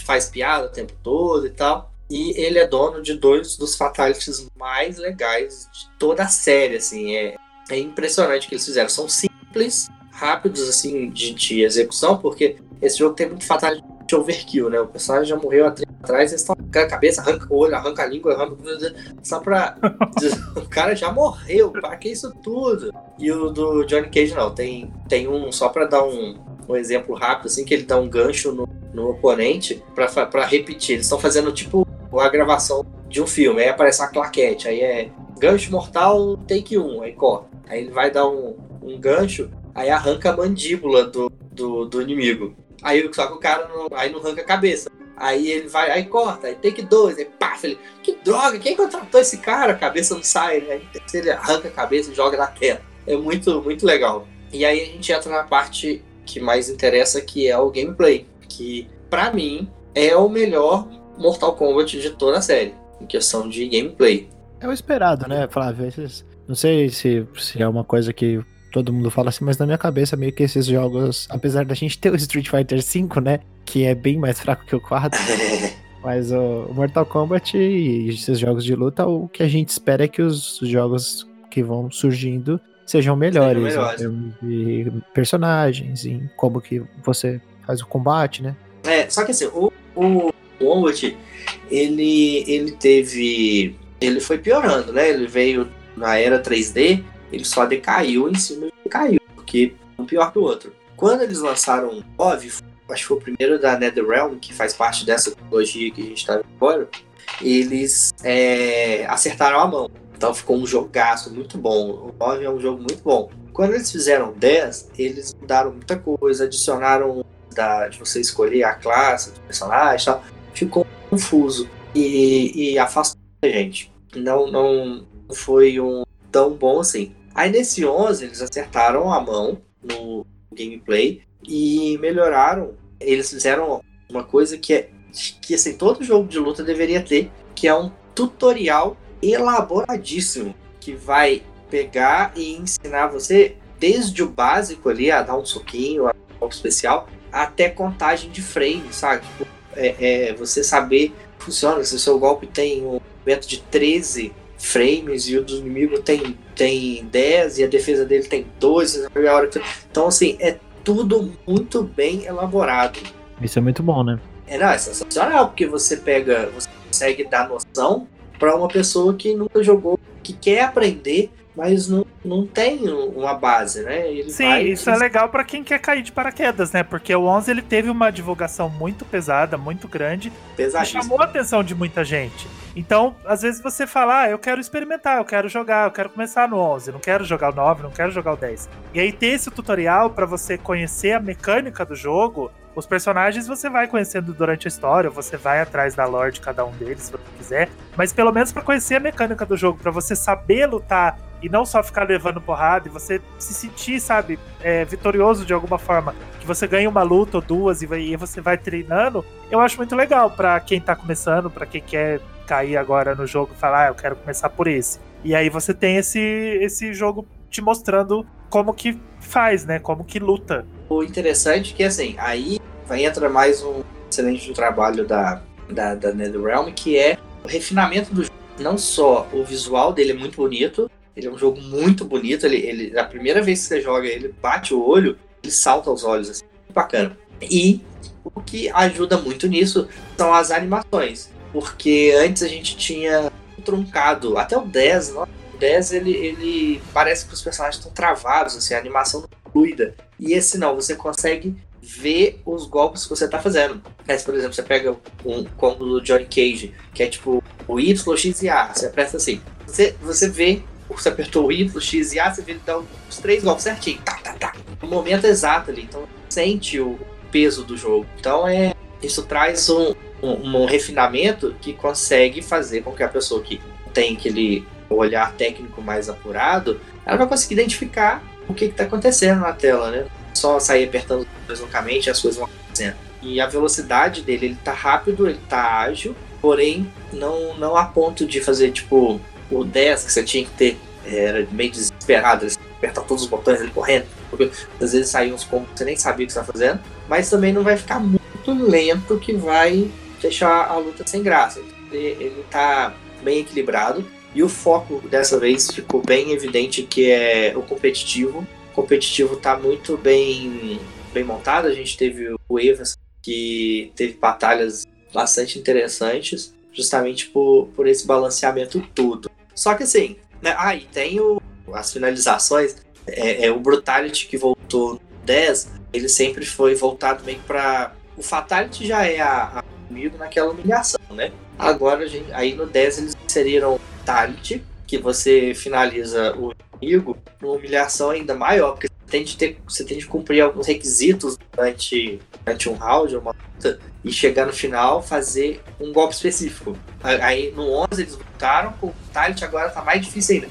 faz piada o tempo todo e tal. E ele é dono de dois dos fatalities mais legais de toda a série, assim. É, é impressionante o que eles fizeram. São simples, rápidos, assim, de, de execução, porque esse jogo tem muito fatality de overkill, né? O personagem já morreu há tempo atrás, eles estão arrancando a cabeça, arranca o olho, arranca a língua, arranca... Só pra... o cara já morreu, pra que isso tudo? E o do Johnny Cage não, tem, tem um, só pra dar um, um exemplo rápido, assim, que ele dá um gancho no, no oponente pra, pra repetir. Eles estão fazendo, tipo, a gravação de um filme, aí aparece uma claquete, aí é gancho mortal, take 1, aí corta. Aí ele vai dar um, um gancho, aí arranca a mandíbula do, do, do inimigo. Aí só que o cara não, aí não arranca a cabeça. Aí ele vai, aí corta, aí take dois, aí pá, ele, que droga, quem contratou esse cara? A cabeça não sai, né? Aí ele arranca a cabeça e joga na tela. É muito, muito legal. E aí a gente entra na parte que mais interessa, que é o gameplay. Que, pra mim, é o melhor Mortal Kombat de toda a série. Em questão de gameplay. É o esperado, né, Flávio? Não sei se, se é uma coisa que todo mundo fala assim, mas na minha cabeça, meio que esses jogos, apesar da gente ter o Street Fighter V, né? Que é bem mais fraco que o 4, mas o Mortal Kombat e esses jogos de luta, o que a gente espera é que os jogos que vão surgindo sejam melhores, Sejam melhores. em termos de personagens, em como que você faz o combate, né? É, só que assim, o, o Onward, ele, ele teve. Ele foi piorando, né? Ele veio na era 3D, ele só decaiu em cima de caiu, porque um pior que o outro. Quando eles lançaram o 9, acho que foi o primeiro da NetherRealm, que faz parte dessa tecnologia que a gente tá vendo agora, eles é, acertaram a mão. Então ficou um jogaço muito bom. O 9 é um jogo muito bom. Quando eles fizeram o 10, eles mudaram muita coisa, adicionaram da, de você escolher a classe do personagem e tal. Ficou confuso e, e afastou a gente. Não, não foi um tão bom assim. Aí nesse 11 eles acertaram a mão no gameplay e melhoraram. Eles fizeram uma coisa que é que assim todo jogo de luta deveria ter, que é um tutorial elaboradíssimo que vai pegar e ensinar você desde o básico ali a dar um soquinho, a dar um golpe especial, até contagem de frames, sabe? Tipo, é, é, você saber funciona, se o seu golpe tem um movimento de 13 frames e o do inimigo tem, tem 10 e a defesa dele tem 12, a hora que... então assim, é tudo muito bem elaborado. Isso é muito bom, né? É, não, é sensacional, porque você pega, você consegue dar noção para uma pessoa que nunca jogou, que quer aprender, mas não, não tem uma base, né? Ele Sim, vai- isso é legal pra quem quer cair de paraquedas, né? Porque o 11 ele teve uma divulgação muito pesada, muito grande, e pesadíssimo. chamou a atenção de muita gente. Então, às vezes você fala, ah, eu quero experimentar, eu quero jogar, eu quero começar no 11, não quero jogar o 9, não quero jogar o 10. E aí ter esse tutorial pra você conhecer a mecânica do jogo, os personagens você vai conhecendo durante a história, você vai atrás da lore de cada um deles, se você quiser, mas pelo menos pra conhecer a mecânica do jogo, pra você saber lutar e não só ficar levando porrada e você se sentir, sabe, é, vitorioso de alguma forma, que você ganha uma luta ou duas e, vai- e você vai treinando, eu acho muito legal pra quem tá começando, pra quem quer cair agora no jogo e falar, ah, eu quero começar por esse. E aí você tem esse, esse jogo te mostrando como que faz, né? Como que luta. O interessante é que, assim, aí vai entra mais um excelente trabalho da, da, da NetherRealm, que é o refinamento do jogo. Não só o visual dele é muito bonito, ele é um jogo muito bonito, ele, ele, a primeira vez que você joga ele, bate o olho, ele salta aos olhos, assim, bacana. E o que ajuda muito nisso são as animações, porque antes a gente tinha truncado, até o 10, nossa, o 10 ele, ele parece que os personagens estão travados, assim, a animação não é fluida. E esse não, você consegue ver os golpes que você tá fazendo. Mas, por exemplo, você pega um combo do Johnny Cage, que é tipo o Y, X e A. Você aperta assim. Você, você vê, você apertou o Y, X e A, você vê ele dá os três golpes certinho. Tá, tá, tá. No momento exato ali. Então sente o peso do jogo. Então é. Isso traz um, um, um refinamento que consegue fazer com que a pessoa que tem aquele olhar técnico mais apurado, ela vai conseguir identificar o que está acontecendo na tela, né? Só sair apertando loucamente as coisas vão acontecendo. E a velocidade dele, ele tá rápido, ele tá ágil, porém não, não a ponto de fazer tipo o 10 que você tinha que ter. Era meio desesperado, você apertar todos os botões ele correndo. Porque às vezes saíam uns combos que você nem sabia o que você tá fazendo. Mas também não vai ficar muito lento que vai deixar a luta sem graça. Ele, ele tá bem equilibrado. E o foco dessa vez ficou bem evidente que é o competitivo. O competitivo tá muito bem, bem montado. A gente teve o Evans que teve batalhas bastante interessantes, justamente por, por esse balanceamento todo. Só que assim, né? Ah, e tem o, as finalizações. É, é o Brutality que voltou no 10, ele sempre foi voltado meio para O Fatality já é a, a comigo naquela humilhação, né? Agora, a gente, aí no 10 eles inseriram Fatality, que você finaliza o inimigo numa humilhação ainda maior, porque tem de, ter, você tem de cumprir alguns requisitos durante, durante um round, uma luta, e chegar no final fazer um golpe específico. Aí no 11 eles lutaram com o Fatality, agora tá mais difícil ainda.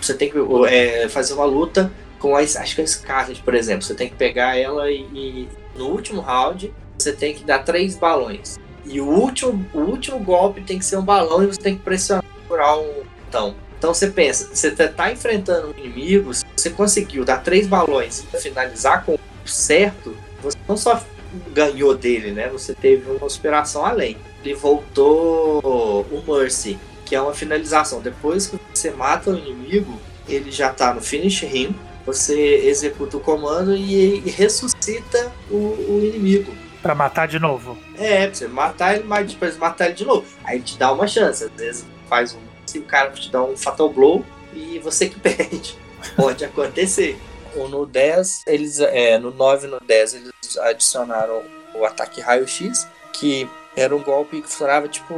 Você tem que é, fazer uma luta com a, acho que a Scarlet, por exemplo. Você tem que pegar ela e, e no último round você tem que dar três balões. E o último, o último golpe tem que ser um balão e você tem que pressionar segurar um botão. Então você pensa, você tá enfrentando um inimigo, se você conseguiu dar três balões e finalizar com o certo, você não só ganhou dele, né? Você teve uma superação além. Ele voltou o Mercy, que é uma finalização. Depois que você mata o inimigo, ele já tá no finish him, você executa o comando e, e ressuscita o, o, inimigo. Pra matar de novo. É, pra você matar ele, mas depois matar ele de novo. Aí te dá uma chance. Às vezes faz um. Se o cara te dá um Fatal Blow e você que perde. Pode acontecer. No 10, eles. É, no 9 e no 10 eles adicionaram o ataque raio-x, que era um golpe que funcionava tipo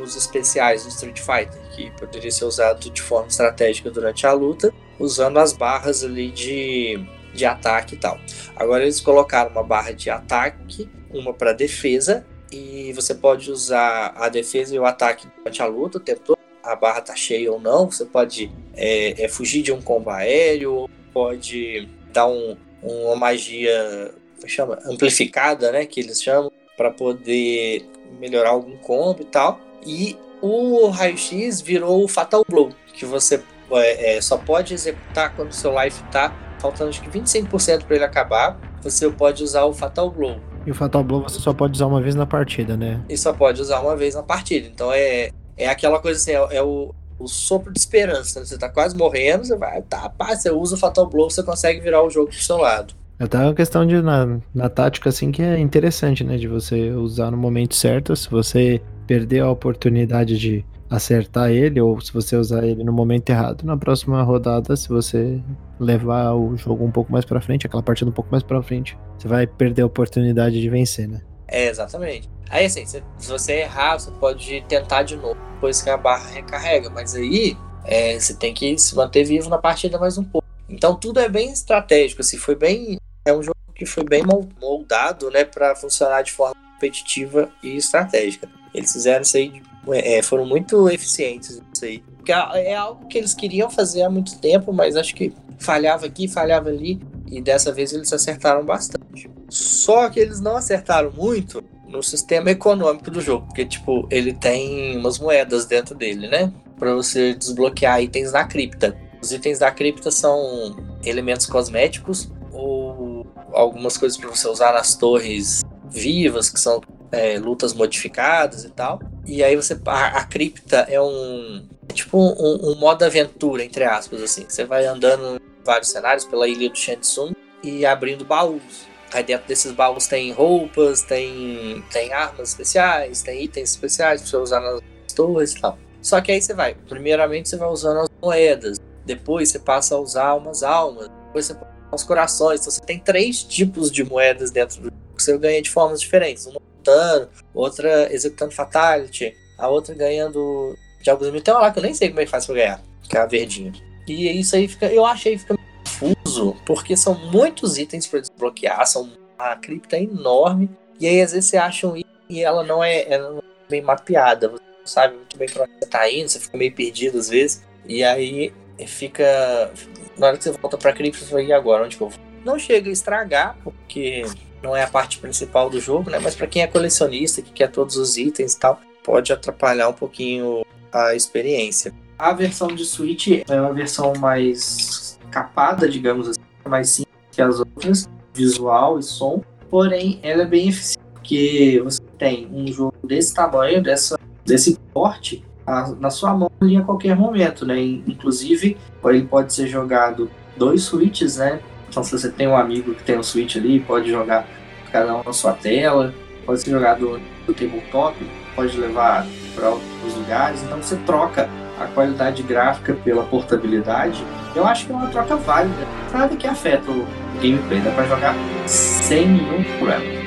os especiais do Street Fighter, que poderia ser usado de forma estratégica durante a luta, usando as barras ali de, de ataque e tal. Agora eles colocaram uma barra de ataque, uma para defesa, e você pode usar a defesa e o ataque durante a luta o tempo todo. A barra tá cheia ou não, você pode é, é, fugir de um combo aéreo, pode dar um, uma magia chama amplificada, né, que eles chamam, para poder melhorar algum combo e tal. E o raio-x virou o Fatal Blow, que você é, é, só pode executar quando seu life tá faltando acho que 25% para ele acabar. Você pode usar o Fatal Blow. E o Fatal Blow você só pode usar uma vez na partida, né? E só pode usar uma vez na partida. Então é, é aquela coisa assim, é, é o, o sopro de esperança. Né? Você tá quase morrendo, você vai, tá, pá, você usa o Fatal Blow, você consegue virar o jogo pro seu lado. Até uma questão de na, na tática assim que é interessante, né, de você usar no momento certo, se você perder a oportunidade de acertar ele ou se você usar ele no momento errado, na próxima rodada, se você levar o jogo um pouco mais para frente, aquela partida um pouco mais para frente, você vai perder a oportunidade de vencer, né? É, exatamente. Aí assim, se, você errar, você pode tentar de novo depois que a barra recarrega, mas aí é, você tem que se manter vivo na partida mais um pouco. Então tudo é bem estratégico, assim, foi bem é um jogo que foi bem moldado, né, para funcionar de forma competitiva e estratégica. Eles fizeram isso aí, é, foram muito eficientes isso aí. Porque é algo que eles queriam fazer há muito tempo, mas acho que falhava aqui, falhava ali, e dessa vez eles acertaram bastante. Só que eles não acertaram muito no sistema econômico do jogo, porque tipo, ele tem umas moedas dentro dele, né? Para você desbloquear itens da cripta. Os itens da cripta são elementos cosméticos ou algumas coisas para você usar nas torres vivas, que são é, lutas modificadas e tal. E aí você. A, a cripta é um. É tipo um, um, modo aventura, entre aspas, assim. Você vai andando em vários cenários pela ilha do Shansung e abrindo baús. Aí dentro desses baús tem roupas, tem, tem armas especiais, tem itens especiais pra você usar nas torres e tal. Só que aí você vai, primeiramente você vai usando as moedas, depois você passa a usar umas almas, depois você os corações. Então você tem três tipos de moedas dentro do jogo que você ganha de formas diferentes. Uma lutando, outra executando fatality, a outra ganhando de alguns mil. Tem uma lá que eu nem sei como é que faz pra ganhar, que é a verdinha. E isso aí fica. Eu achei fica confuso, porque são muitos itens para desbloquear, são a cripta enorme. E aí às vezes você acha um item e ela não é, é bem mapeada. Você não sabe muito bem pra onde você tá indo, você fica meio perdido às vezes. E aí fica na hora que você volta pra cripta, você vai, e agora? Onde que eu vou? Não chega a estragar, porque não é a parte principal do jogo, né? Mas para quem é colecionista, que quer todos os itens e tal, pode atrapalhar um pouquinho a experiência. A versão de Switch é uma versão mais capada, digamos assim, mais simples que as outras, visual e som, porém ela é bem eficiente, porque você tem um jogo desse tamanho, dessa, desse porte, na sua mão a qualquer momento, né? Inclusive, ele pode ser jogado dois switches, né? Então, se você tem um amigo que tem um switch ali, pode jogar cada um na sua tela, pode ser jogado no tabletop, pode levar para outros lugares. Então, você troca a qualidade gráfica pela portabilidade. Eu acho que é uma troca válida, nada que afeta o gameplay, dá para jogar sem nenhum problema.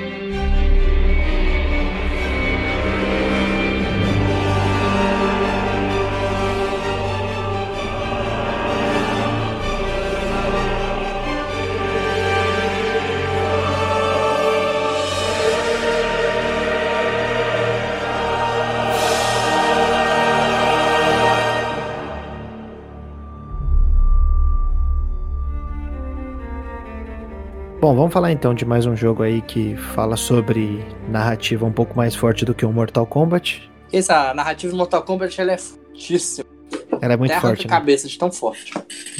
Bom, vamos falar então de mais um jogo aí que fala sobre narrativa um pouco mais forte do que o Mortal Kombat. Essa narrativa do Mortal Kombat ela é fortíssima. Ela é muito Terra forte. Né? cabeça de tão forte.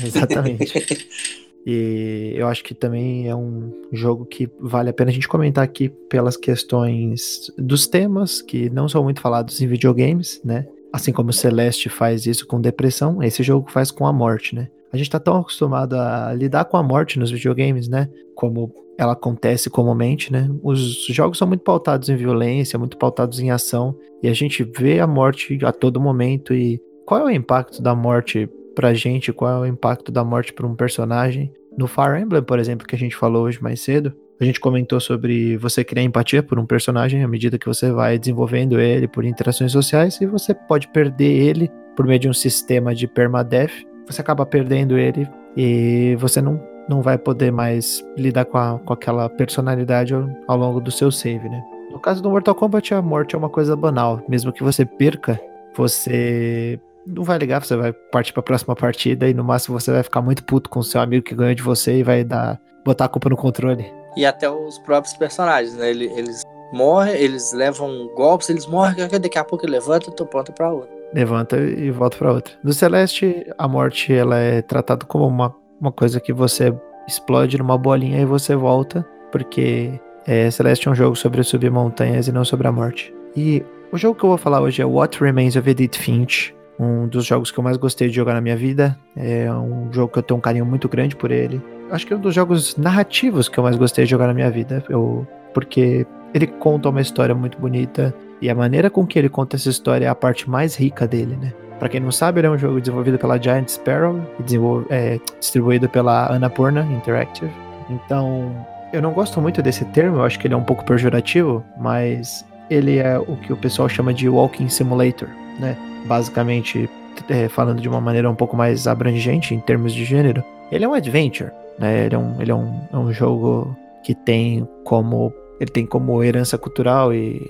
Exatamente. e eu acho que também é um jogo que vale a pena a gente comentar aqui pelas questões dos temas que não são muito falados em videogames, né? Assim como Celeste faz isso com depressão, esse jogo faz com a morte, né? A gente tá tão acostumado a lidar com a morte nos videogames, né? Como ela acontece comumente, né? Os jogos são muito pautados em violência, muito pautados em ação, e a gente vê a morte a todo momento. E qual é o impacto da morte pra gente? Qual é o impacto da morte pra um personagem? No Fire Emblem, por exemplo, que a gente falou hoje mais cedo, a gente comentou sobre você criar empatia por um personagem à medida que você vai desenvolvendo ele por interações sociais e você pode perder ele por meio de um sistema de permadeath. Você acaba perdendo ele e você não, não vai poder mais lidar com, a, com aquela personalidade ao, longo do seu save, né? No caso do Mortal Kombat, a morte é uma coisa banal. Mesmo que você perca, você não vai ligar, você vai partir para a próxima partida e no máximo você vai ficar muito puto com o seu amigo que ganhou de você e vai dar botar a culpa no controle e até os próprios personagens, né? Eles, morrem, eles levam golpes, eles morrem, daqui a pouco levanta e tu ponta pra outra. Levanta e volta pra outra. No Celeste, a morte ela é tratada como uma, uma coisa que você explode numa bolinha e você volta, porque é, Celeste é um jogo sobre subir montanhas e não sobre a morte. E o jogo que eu vou falar hoje é What Remains of Edith Finch, um dos jogos que eu mais gostei de jogar na minha vida. É um jogo que eu tenho um carinho muito grande por ele acho que é um dos jogos narrativos que eu mais gostei de jogar na minha vida. Eu, porque ele conta uma história muito bonita e a maneira com que ele conta essa história é a parte mais rica dele, né? Pra quem não sabe, ele é um jogo desenvolvido pela Giant Sparrow e é, distribuído pela Annapurna Interactive. Então, eu não gosto muito desse termo, eu acho que ele é um pouco pejorativo, mas ele é o que o pessoal chama de Walking Simulator, né? Basicamente, é, falando de uma maneira um pouco mais abrangente em termos de gênero, ele é um adventure. Né? Ele, é um, ele é, um, é um jogo que tem como ele tem como herança cultural e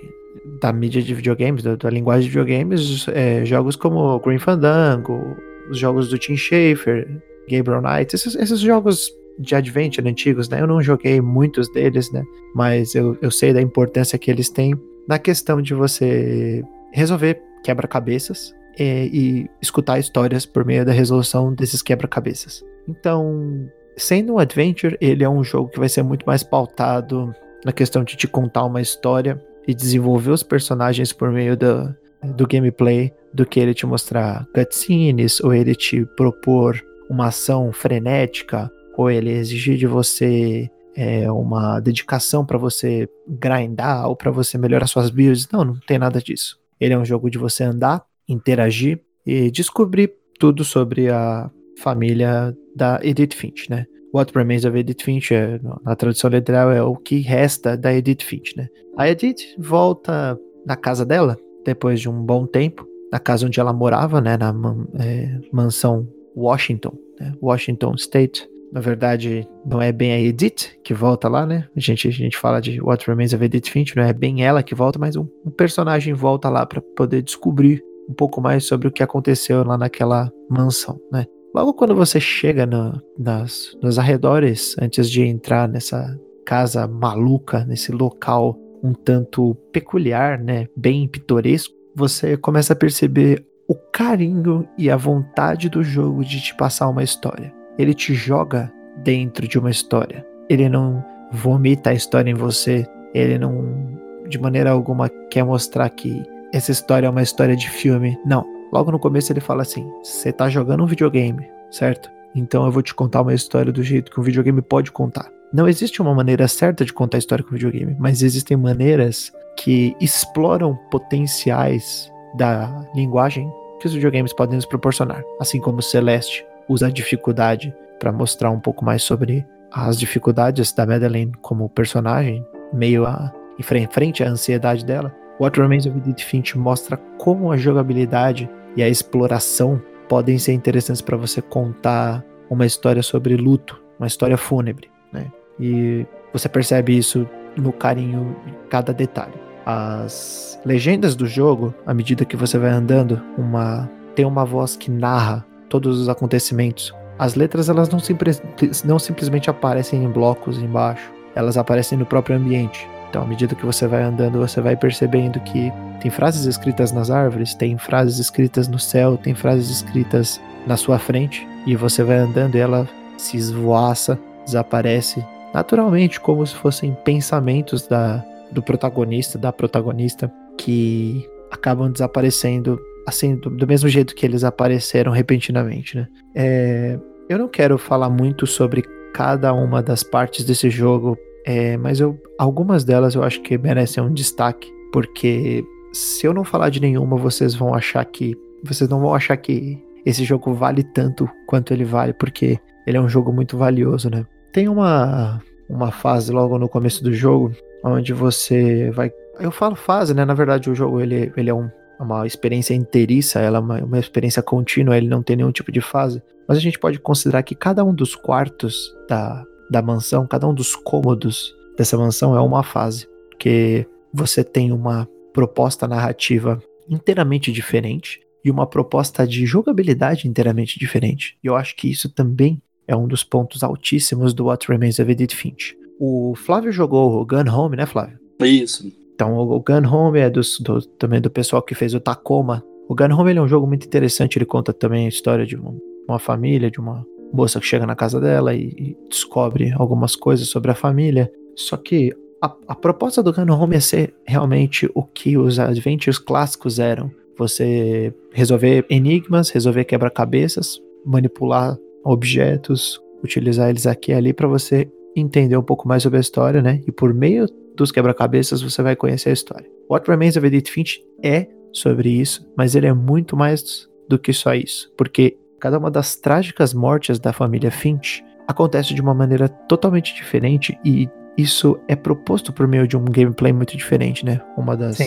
da mídia de videogames, da, da linguagem de videogames, é, jogos como Green Fandango, os jogos do Tim Schafer, Gabriel Knight, esses, esses jogos de adventure antigos, né? Eu não joguei muitos deles, né? Mas eu, eu sei da importância que eles têm na questão de você resolver quebra-cabeças e, é, e escutar histórias por meio da resolução desses quebra-cabeças. Então, sendo um adventure, ele é um jogo que vai ser muito mais pautado na questão de te contar uma história e desenvolver os personagens por meio do, do gameplay do que ele te mostrar cutscenes ou ele te propor uma ação frenética ou ele exigir de você é, uma dedicação para você grindar ou para você melhorar suas builds. Não, não tem nada disso. Ele é um jogo de você andar, interagir e descobrir tudo sobre a família da Edith Finch, né? What Remains of Edith Finch, é, na tradução literal, é o que resta da Edith Finch, né? A Edith volta na casa dela, depois de um bom tempo, na casa onde ela morava, né? Na é, mansão Washington, né? Washington State. Na verdade, não é bem a Edith que volta lá, né? A gente, a gente fala de What Remains of Edith Finch, não é bem ela que volta, mas um, um personagem volta lá para poder descobrir um pouco mais sobre o que aconteceu lá naquela mansão, né? Logo quando você chega no, nas, nos arredores, antes de entrar nessa casa maluca, nesse local um tanto peculiar, né, bem pitoresco, você começa a perceber o carinho e a vontade do jogo de te passar uma história. Ele te joga dentro de uma história. Ele não vomita a história em você. Ele não, de maneira alguma, quer mostrar que essa história é uma história de filme. Não. Logo no começo ele fala assim: você tá jogando um videogame, certo? Então eu vou te contar uma história do jeito que um videogame pode contar. Não existe uma maneira certa de contar a história com videogame, mas existem maneiras que exploram potenciais da linguagem que os videogames podem nos proporcionar. Assim como Celeste usa a dificuldade para mostrar um pouco mais sobre as dificuldades da Madeline como personagem, meio a em frente à ansiedade dela. What Remains of Edith Finch mostra como a jogabilidade e a exploração podem ser interessantes para você contar uma história sobre luto, uma história fúnebre, né? E você percebe isso no carinho em cada detalhe. As legendas do jogo, à medida que você vai andando, uma tem uma voz que narra todos os acontecimentos. As letras elas não, simples, não simplesmente aparecem em blocos embaixo, elas aparecem no próprio ambiente. Então, à medida que você vai andando, você vai percebendo que tem frases escritas nas árvores, tem frases escritas no céu, tem frases escritas na sua frente, e você vai andando e ela se esvoaça, desaparece naturalmente, como se fossem pensamentos da, do protagonista, da protagonista, que acabam desaparecendo assim, do, do mesmo jeito que eles apareceram repentinamente, né? É, eu não quero falar muito sobre cada uma das partes desse jogo, é, mas eu, algumas delas eu acho que merecem um destaque, porque se eu não falar de nenhuma, vocês vão achar que. Vocês não vão achar que esse jogo vale tanto quanto ele vale, porque ele é um jogo muito valioso, né? Tem uma, uma fase logo no começo do jogo onde você vai. Eu falo fase, né? Na verdade, o jogo ele, ele é um, uma experiência inteiriça, ela é uma, uma experiência contínua, ele não tem nenhum tipo de fase. Mas a gente pode considerar que cada um dos quartos da, da mansão, cada um dos cômodos dessa mansão é uma fase. Porque você tem uma proposta narrativa inteiramente diferente e uma proposta de jogabilidade inteiramente diferente. E eu acho que isso também é um dos pontos altíssimos do What Remains of Edith Finch. O Flávio jogou o Gun Home, né, Flávio? Isso. Então, o Gun Home é dos, do, também do pessoal que fez o Tacoma. O Gun Home é um jogo muito interessante, ele conta também a história de uma, uma família, de uma moça que chega na casa dela e, e, descobre algumas coisas sobre a família. Só que a, a proposta do Gun Home é ser realmente o que os adventures clássicos eram. Você resolver enigmas, resolver quebra-cabeças, manipular objetos, utilizar eles aqui e ali para você entender um pouco mais sobre a história, né? E por meio dos quebra-cabeças você vai conhecer a história. What Remains of Edith Finch é sobre isso, mas ele é muito mais do que só isso, porque cada uma das trágicas mortes da família Finch acontece de uma maneira totalmente diferente e isso é proposto por meio de um gameplay muito diferente, né? Uma das,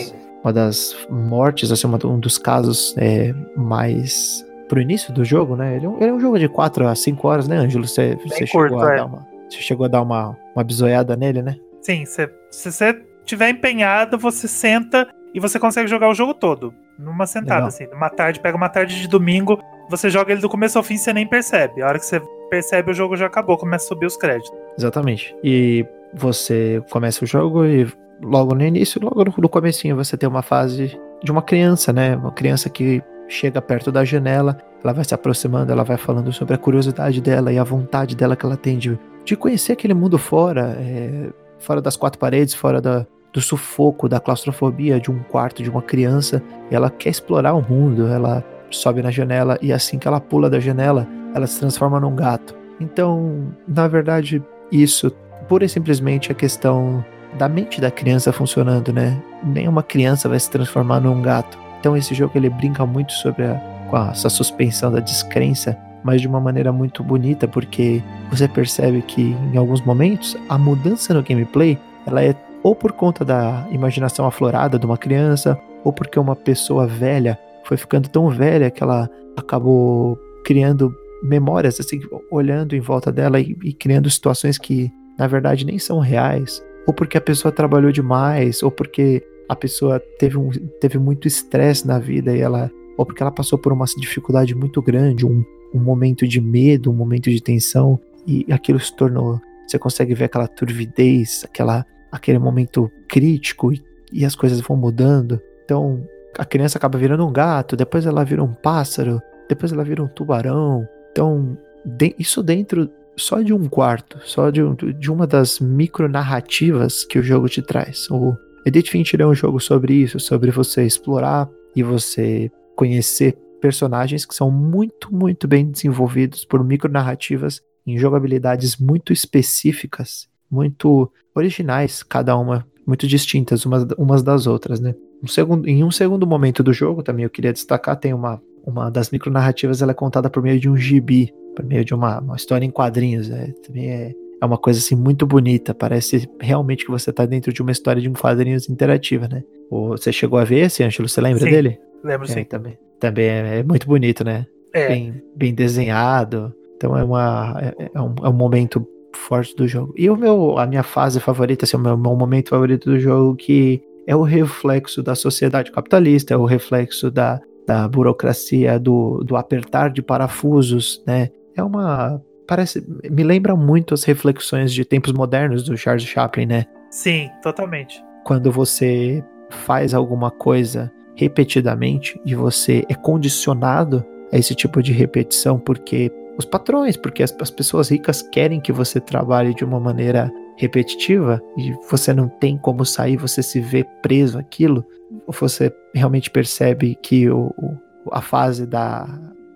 uma das mortes, assim, um dos casos é, mais pro início do jogo, né? Ele é, um, ele é um jogo de 4 a 5 horas, né, Ângelo? Você, você curto, chegou, a é. dar uma, você chegou a dar uma, uma bisoiada nele, né? Sim, cê, se você tiver empenhado, você senta e você consegue jogar o jogo todo. Numa sentada, Legal. assim. Numa tarde, pega uma tarde de domingo, você joga ele do começo ao fim e você nem percebe. A hora que você percebe, o jogo já acabou, começa a subir os créditos. Exatamente. E você começa o jogo e logo no início, logo no, comecinho, você tem uma fase de uma criança, né? Uma criança que chega perto da janela, ela vai se aproximando, ela vai falando sobre a curiosidade dela e a vontade dela que ela tem de, de conhecer aquele mundo fora, é, fora das quatro paredes, fora da, do sufoco, da claustrofobia de um quarto de uma criança. E ela quer explorar o mundo, ela sobe na janela e assim que ela pula da janela, ela se transforma num gato. Então, na verdade, isso pura e simplesmente a questão da mente da criança funcionando, né? Nenhuma criança vai se transformar num gato. Então esse jogo ele brinca muito sobre a, com a, essa suspensão da descrença, mas de uma maneira muito bonita, porque você percebe que em alguns momentos a mudança no gameplay ela é ou por conta da imaginação aflorada de uma criança, ou porque uma pessoa velha foi ficando tão velha que ela acabou criando memórias, assim, olhando em volta dela e, e criando situações que na verdade nem são reais, ou porque a pessoa trabalhou demais, ou porque a pessoa teve, um, teve muito estresse na vida e ela, ou porque ela passou por uma dificuldade muito grande, um, um momento de medo, um momento de tensão, e aquilo se tornou. Você consegue ver aquela turvidez, aquela, aquele momento crítico e, e as coisas vão mudando. Então a criança acaba virando um gato, depois ela vira um pássaro, depois ela vira um tubarão. Então, de, isso dentro só de um quarto, só de, de uma das micronarrativas que o jogo te traz. O Edith Fincher é um jogo sobre isso, sobre você explorar e você conhecer personagens que são muito, muito bem desenvolvidos por micronarrativas em jogabilidades muito específicas, muito originais, cada uma muito distintas umas, umas das outras, né? Um segundo, em um segundo momento do jogo, também eu queria destacar, tem uma, uma das micronarrativas, ela é contada por meio de um gibi, por meio de uma, uma história em quadrinhos, é, também é, é uma coisa assim muito bonita, parece realmente que você tá dentro de uma história de um quadrinhos interativa, né? Ou você chegou a ver esse, Ângelo, você lembra Sim, dele? Lembro É, sim. também. Também é, é muito bonito, né? É, Bem, bem desenhado. Então é, uma, é, é um, é um momento forte do jogo. E o meu, a minha fase favorita, assim, o meu, meu momento favorito do jogo que é o reflexo da sociedade capitalista, é o reflexo da, da burocracia, do, do apertar de parafusos, né? É uma. Parece. Me lembra muito as reflexões de tempos modernos do Charles Chaplin, né? sim, totalmente. Quando você faz alguma coisa repetidamente e você é condicionado a esse tipo de repetição porque os patrões, porque as, as pessoas ricas querem que você trabalhe de uma maneira repetitiva e você não tem como sair, você se vê preso àquilo, você realmente percebe que o, o- a fase da,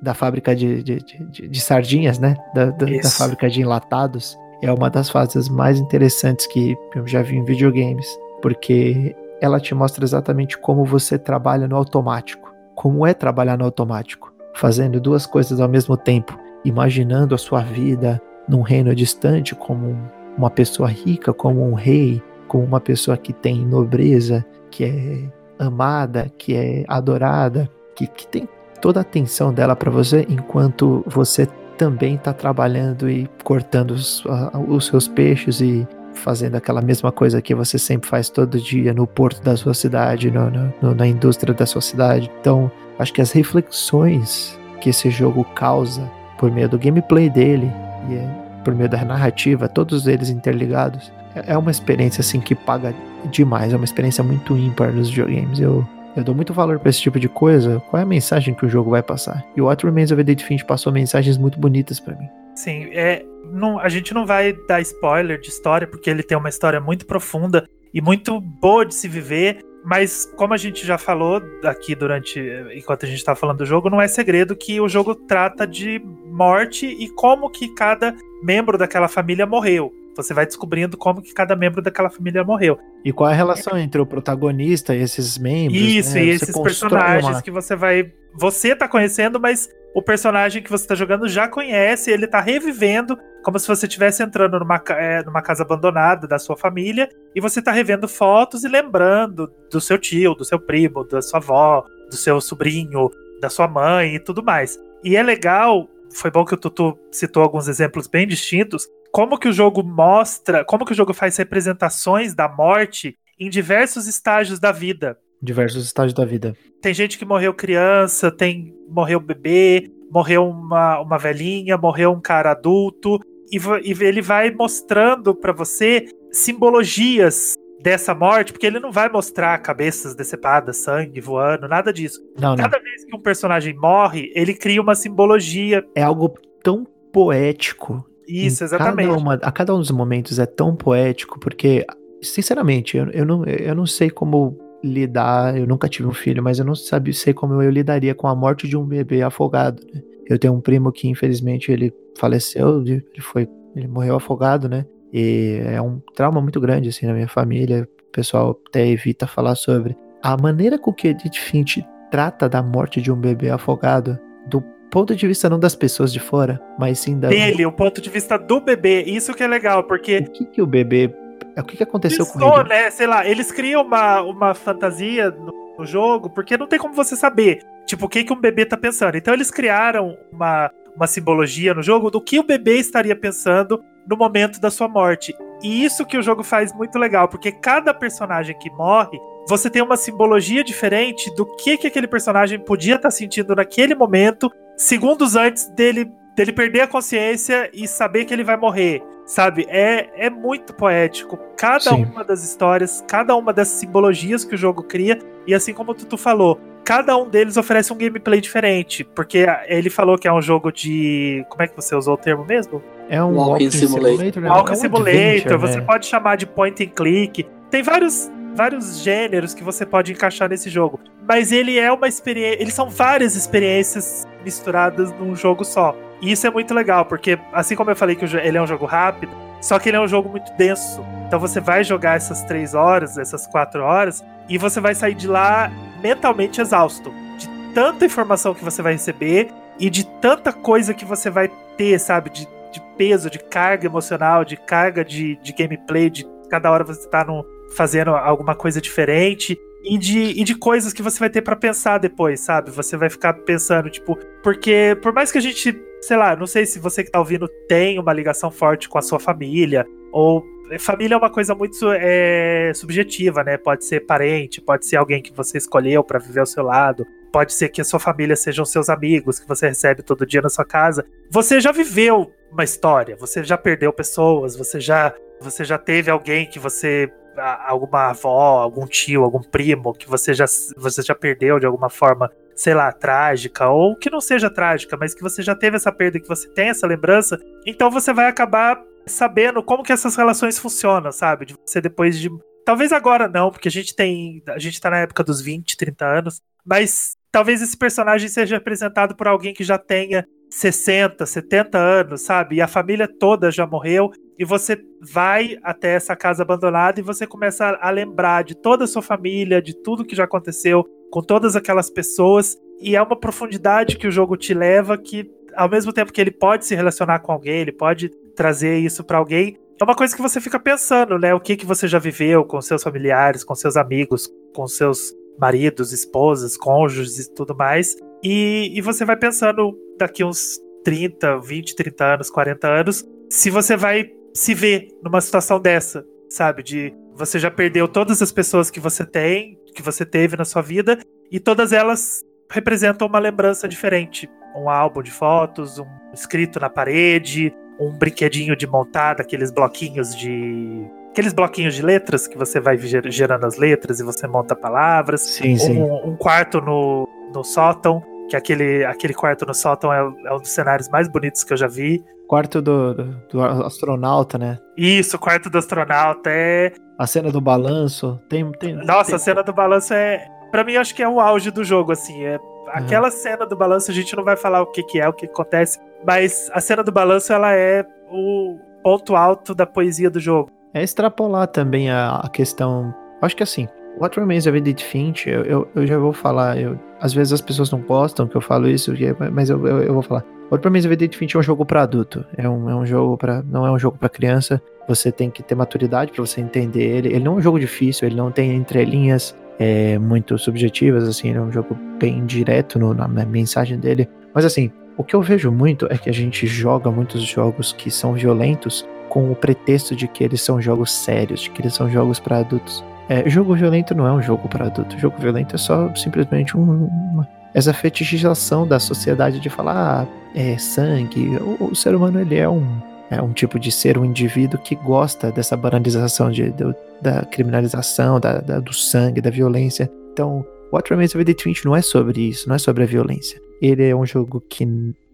da fábrica de, de, de, de sardinhas, né? Da, da, da, fábrica de enlatados. É uma das fases mais interessantes que eu já vi em videogames, porque ela te mostra exatamente como você trabalha no automático. Como é trabalhar no automático, fazendo duas coisas ao mesmo tempo, imaginando a sua vida num reino distante como uma pessoa rica, como um rei, como uma pessoa que tem nobreza, que é amada, que é adorada, que, que tem toda a atenção dela para você, enquanto você também está trabalhando e cortando os, os seus peixes e fazendo aquela mesma coisa que você sempre faz todo dia no porto da sua cidade, no, no, na indústria da sua cidade. Então, acho que as reflexões que esse jogo causa por meio do gameplay dele e é por meio da narrativa, todos eles interligados, é, é uma experiência assim que paga demais, é uma experiência muito ímpar nos videogames. Eu eu dou muito valor para esse tipo de coisa. Qual é a mensagem que o jogo vai passar? E o What Remains of Edith Finch passou mensagens muito bonitas para mim. Sim, é, não, a gente não vai dar spoiler de história, porque ele tem uma história muito profunda e muito boa de se viver. Mas como a gente já falou aqui durante enquanto a gente estava falando do jogo, não é segredo que o jogo trata de morte e como que cada membro daquela família morreu. Você vai descobrindo como que cada membro daquela família morreu. E qual é a relação entre o protagonista e esses membros? Isso, né? e esses personagens uma... que você vai. Você tá conhecendo, mas o personagem que você tá jogando já conhece, ele tá revivendo, como se você estivesse entrando numa, é, numa casa abandonada da sua família, e você tá revendo fotos e lembrando do seu tio, do seu primo, da sua avó, do seu sobrinho, da sua mãe e tudo mais. E é legal, foi bom que o Tutu citou alguns exemplos bem distintos, como que o jogo mostra, como que o jogo faz representações da morte em diversos estágios da vida. Diversos estágios da vida. Tem gente que morreu criança, tem morreu bebê, morreu uma, uma velhinha, morreu um cara adulto, e, e ele vai mostrando para você simbologias dessa morte, porque ele não vai mostrar cabeças decepadas, sangue voando, nada disso. Não, Cada não. vez que um personagem morre, ele cria uma simbologia. É algo tão poético isso, exatamente. Cada uma, a cada um dos momentos é tão poético, porque, sinceramente, eu, eu, não, eu não sei como lidar. Eu nunca tive um filho, mas eu não sabia, sei como eu lidaria com a morte de um bebê afogado. Né? Eu tenho um primo que, infelizmente, ele faleceu, ele foi, ele morreu afogado, né? E é um trauma muito grande, assim, na minha família. O pessoal até evita falar sobre. A maneira com que Edith Finch trata da morte de um bebê afogado, do ponto de vista não das pessoas de fora, mas sim da. Dele, o ponto de vista do bebê. Isso que é legal, porque. O que, que o bebê. O que, que aconteceu com ele? né? Sei lá, eles criam uma, uma fantasia no, no jogo, porque não tem como você saber, tipo, o que, que um bebê tá pensando. Então eles criaram uma, uma simbologia no jogo do que o bebê estaria pensando no momento da sua morte. E isso que o jogo faz muito legal, porque cada personagem que morre, você tem uma simbologia diferente do que, que aquele personagem podia estar tá sentindo naquele momento segundos antes dele, dele perder a consciência e saber que ele vai morrer. Sabe? É, é muito poético. Cada Sim. uma das histórias, cada uma das simbologias que o jogo cria, e assim como tu, tu falou, cada um deles oferece um gameplay diferente. Porque ele falou que é um jogo de. Como é que você usou o termo mesmo? É um Walking, Simulator. simulator né? Walking é um Simulator, você né? pode chamar de point and click. Tem vários vários gêneros que você pode encaixar nesse jogo. Mas ele é uma experiência. Eles são várias experiências misturadas num jogo só. E isso é muito legal, porque assim como eu falei que ele é um jogo rápido, só que ele é um jogo muito denso. Então você vai jogar essas três horas, essas quatro horas, e você vai sair de lá mentalmente exausto. De tanta informação que você vai receber e de tanta coisa que você vai ter, sabe? De, de peso, de carga emocional, de carga de, de gameplay, de cada hora você tá num, fazendo alguma coisa diferente e de, e de coisas que você vai ter para pensar depois, sabe? Você vai ficar pensando, tipo, porque por mais que a gente, sei lá, não sei se você que tá ouvindo tem uma ligação forte com a sua família, ou família é uma coisa muito é, subjetiva, né? Pode ser parente, pode ser alguém que você escolheu para viver ao seu lado, pode ser que a sua família sejam seus amigos que você recebe todo dia na sua casa. Você já viveu uma história, você já perdeu pessoas, você já você já teve alguém que você alguma avó, algum tio, algum primo que você já, você já perdeu de alguma forma, sei lá, trágica, ou que não seja trágica, mas que você já teve essa perda, que você tem essa lembrança, então você vai acabar sabendo como que essas relações funcionam, sabe? De você depois de. Talvez agora não, porque a gente tem. A gente tá na época dos 20, 30 anos, mas talvez esse personagem seja apresentado por alguém que já tenha 60, 70 anos, sabe? E a família toda já morreu. E você vai até essa casa abandonada e você começa a lembrar de toda a sua família, de tudo que já aconteceu com todas aquelas pessoas. E é uma profundidade que o jogo te leva que, ao mesmo tempo que ele pode se relacionar com alguém, ele pode trazer isso para alguém, é uma coisa que você fica pensando, né? O que, que você já viveu com seus familiares, com seus amigos, com seus maridos, esposas, cônjuges e tudo mais. E, e você vai pensando daqui uns 30, 20, 30 anos, 40 anos, se você vai se ver numa situação dessa, sabe? De você já perdeu todas as pessoas que você tem, que você teve na sua vida, e todas elas representam uma lembrança diferente. Um álbum de fotos, um escrito na parede, um brinquedinho de montar, aqueles bloquinhos de aqueles bloquinhos de letras que você vai gerando as letras e você monta palavras. Sim, sim. Um, um quarto no, no sótão, que aquele, aquele quarto no sótão é, é, um dos cenários mais bonitos que eu já vi. Quarto do, do, do astronauta, né? Isso, quarto do astronauta é. A cena do balanço. Tem, tem, Nossa, tem... a cena do balanço é. Pra mim, acho que é o auge do jogo, assim. É... Aquela uhum. cena do balanço, a gente não vai falar o que, que é, o que acontece, mas a cena do balanço, ela é o ponto alto da poesia do jogo é extrapolar também a, a questão. Acho que assim, What Remains of Edith Finch, eu, eu, eu, já vou falar, eu, às vezes as pessoas não gostam que eu falo isso, mas eu, eu, eu vou falar. What Remains of Edith Finch é um jogo para adulto, é um, é um jogo para não é um jogo para criança. Você tem que ter maturidade para você entender ele. Ele não é um jogo difícil, ele não tem entrelinhas é, muito subjetivas, assim, ele é um jogo bem direto no, na, na mensagem dele. Mas assim, o que eu vejo muito é que a gente joga muitos jogos que são violentos com o pretexto de que eles são jogos sérios, de que eles são jogos para adultos. É, jogo violento não é um jogo para adulto. Jogo violento é só simplesmente um, uma, essa fetichização da sociedade de falar ah, é sangue. O, o, ser humano ele é um é um tipo de ser, um indivíduo que gosta dessa banalização de, de da criminalização, da, da, do sangue, da violência. Então, What Remains of Edith Finch não é sobre isso, não é sobre a violência. Ele é um jogo que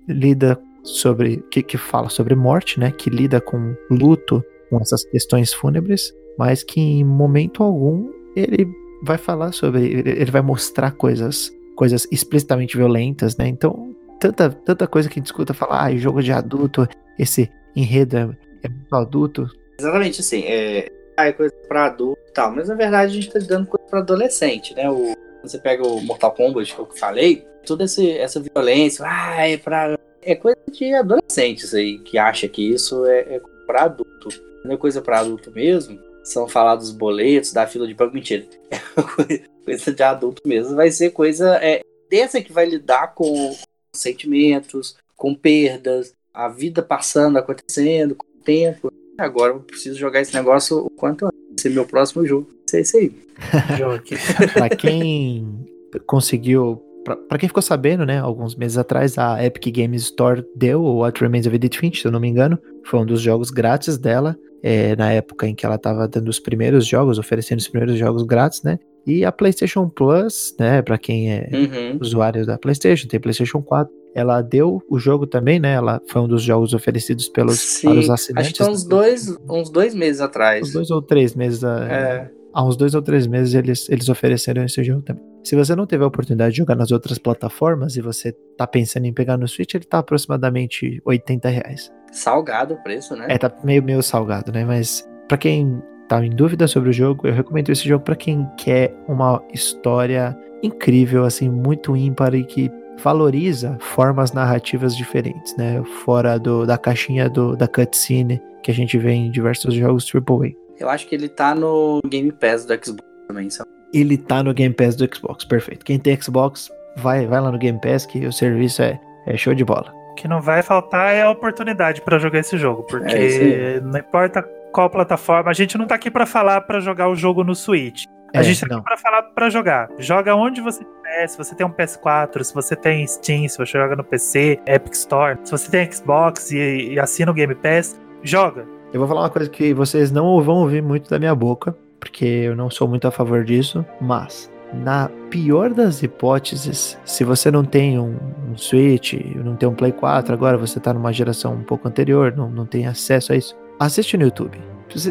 lida sobre que, que fala sobre morte, né? Que lida com luto, com essas questões fúnebres, mas que em momento algum ele vai falar sobre, ele vai mostrar coisas, coisas explicitamente violentas, né? Então tanta, tanta coisa que a gente escuta falar, ah, jogo de adulto, esse enredo é, é muito adulto. Exatamente assim, é, é coisa para adulto e tal, mas na verdade a gente tá dando coisa para adolescente, né? O, você pega o Mortal Kombat que eu falei, toda esse, essa violência, ah, é pra é coisa de adolescentes aí que acha que isso é, é para adulto. Não é coisa para adulto mesmo. São falados os boletos da fila de banco. Mentira. É coisa de adulto mesmo. Vai ser coisa é, dessa que vai lidar com sentimentos, com perdas, a vida passando, acontecendo, com o tempo. Agora eu preciso jogar esse negócio o quanto antes. Esse é meu próximo jogo. Isso é isso aí. pra quem conseguiu para quem ficou sabendo, né, alguns meses atrás, a Epic Games Store deu o What Remains of Edith Finch, se eu não me engano. Foi um dos jogos grátis dela, é, na época em que ela estava dando os primeiros jogos, oferecendo os primeiros jogos grátis, né? E a PlayStation Plus, né, para quem é uhum. usuário da PlayStation, tem PlayStation 4, ela deu o jogo também, né? Ela foi um dos jogos oferecidos pelos Sim, para os assinantes. Acho que uns dois, uns dois meses atrás. Uns dois ou três meses. É. Há uns dois ou três meses eles, eles ofereceram esse jogo também. Se você não teve a oportunidade de jogar nas outras plataformas e você tá pensando em pegar no Switch, ele tá aproximadamente 80 reais. Salgado o preço, né? É, tá meio, meio salgado, né? Mas para quem tá em dúvida sobre o jogo, eu recomendo esse jogo para quem quer uma história incrível, assim, muito ímpar e que valoriza formas narrativas diferentes, né? Fora do, da caixinha do, da cutscene que a gente vê em diversos jogos AAA. Eu acho que ele tá no Game Pass do Xbox também, sabe? ele tá no Game Pass do Xbox, perfeito. Quem tem Xbox, vai, vai lá no Game Pass que o serviço é, é show de bola. O que não vai faltar é a oportunidade para jogar esse jogo, porque é não importa qual plataforma, a gente não tá aqui para falar para jogar o jogo no Switch. A é, gente tá não. aqui pra falar para jogar. Joga onde você tiver, se você tem um PS4, se você tem Steam, se você joga no PC, Epic Store, se você tem Xbox e, e assina o Game Pass, joga. Eu vou falar uma coisa que vocês não vão ouvir muito da minha boca, porque eu não sou muito a favor disso, mas na pior das hipóteses, se você não tem um, um Switch, não tem um Play 4, agora você está numa geração um pouco anterior, não, não tem acesso a isso, assiste no YouTube.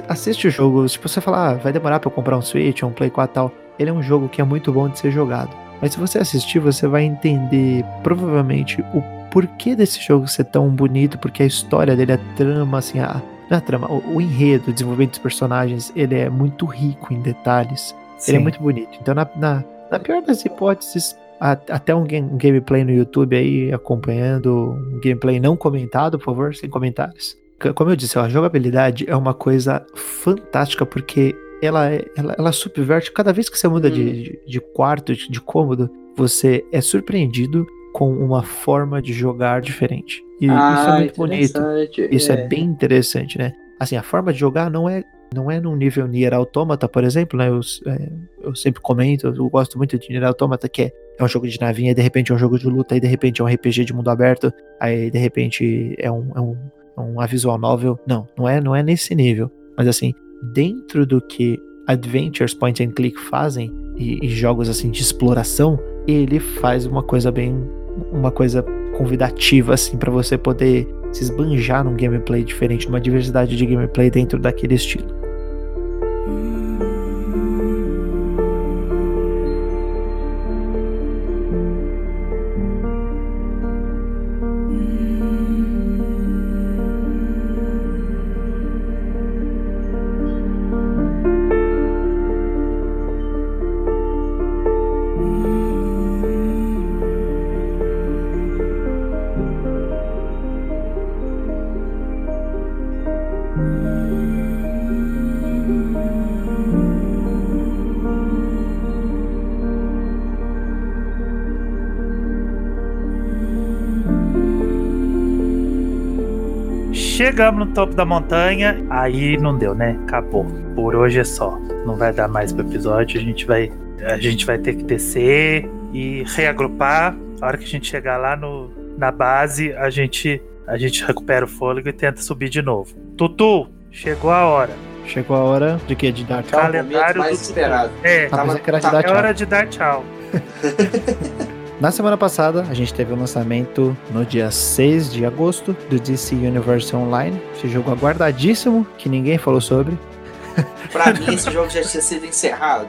Assiste o jogo, se você falar, ah, vai demorar para comprar um Switch um Play 4 tal, ele é um jogo que é muito bom de ser jogado. Mas se você assistir, você vai entender provavelmente o porquê desse jogo ser tão bonito, porque a história dele, a trama, assim, a, não é trama, o, o enredo, o desenvolvimento dos personagens, ele é muito rico em detalhes. Sim. Ele é muito bonito. Então, na, na, na pior das hipóteses, a- até um, game- um gameplay no YouTube aí acompanhando, um gameplay não comentado, por favor, sem comentários. Como eu disse, a jogabilidade é uma coisa fantástica porque ela, ela, ela subverte. Cada vez que você muda de, Hum. de, de quarto, de, de cômodo, você é surpreendido com uma forma de jogar diferente. E isso é muito bonito. Ah. Isso é. bem interessante, né? Assim, a forma de jogar não é não é num nível Nier Automata, por exemplo, né? Eu, é, eu sempre comento, eu gosto muito de Nier Automata, que é, é um jogo de navinha, e de repente é um jogo de luta, e de repente é um RPG de mundo aberto, aí de repente é um, é um, é uma visual novel. Não, não é, não é nesse nível. Mas assim, dentro do que adventures point and click fazem, e, e jogos assim de exploração, ele faz uma coisa bem. uma coisa convidativa, assim, para você poder se esbanjar num gameplay diferente, numa diversidade de gameplay dentro daquele estilo. Chegamos no topo da montanha, aí não deu, né? Acabou. Por hoje é só. Não vai dar mais pro episódio. A gente vai, a gente vai ter que descer e reagrupar. A hora que a gente chegar lá no, na base, a gente, a gente recupera o fôlego e tenta subir de novo. Tutu, chegou a hora. Chegou a hora de quê? De dar tchau? calendário mais do- esperado. É, Tá, tá, é hora de dar tchau. Na semana passada, a gente teve o lançamento no dia 6 de agosto do DC Universe Online. Esse jogo aguardadíssimo, que ninguém falou sobre. Pra mim, esse jogo já tinha sido encerrado.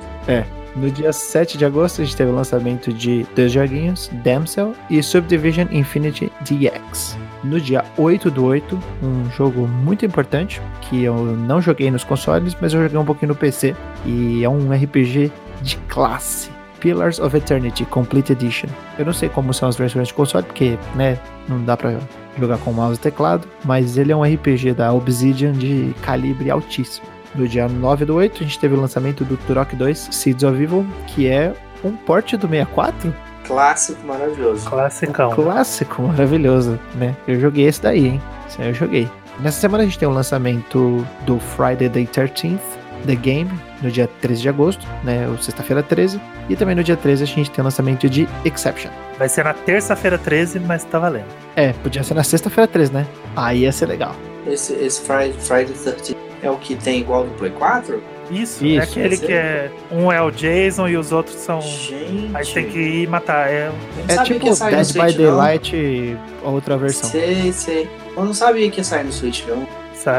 No dia 7 de agosto, a gente teve o lançamento de dois joguinhos, Damsel e Subdivision Infinity DX. No dia 8 do 8, um jogo muito importante, que eu não joguei nos consoles, mas eu joguei um pouquinho no PC. E é um RPG de classe. Pillars of Eternity Complete Edition. Eu não sei como são as versões de console, porque, né, não dá pra jogar com mouse e teclado, mas ele é um RPG da Obsidian de calibre altíssimo. No dia 9 do 8, a gente teve o lançamento do Turok 2 Seeds of Evil, que é um port do 64 Clássico maravilhoso. Classicão. clássico, maravilhoso, né? Eu joguei esse daí, hein? Esse aí eu joguei. Nessa semana a gente tem o lançamento do Friday the 13th, The Game, no dia 13 de agosto, né? Ou sexta-feira 13. E também no dia 13 a gente tem o lançamento de Exception. Vai ser na terça-feira 13, mas tá valendo. É, podia ser na sexta-feira 13, né? Aí ia ser legal. Esse, esse Friday, Friday 13 é o que tem igual no Play 4? Isso, Isso, é aquele que é. Um é o Jason e os outros são. Gente. Aí tem que ir matar. É, É tipo Dead by. Daylight, outra versão. Sei, sei. Eu não sabia que ia sair no Switch, não.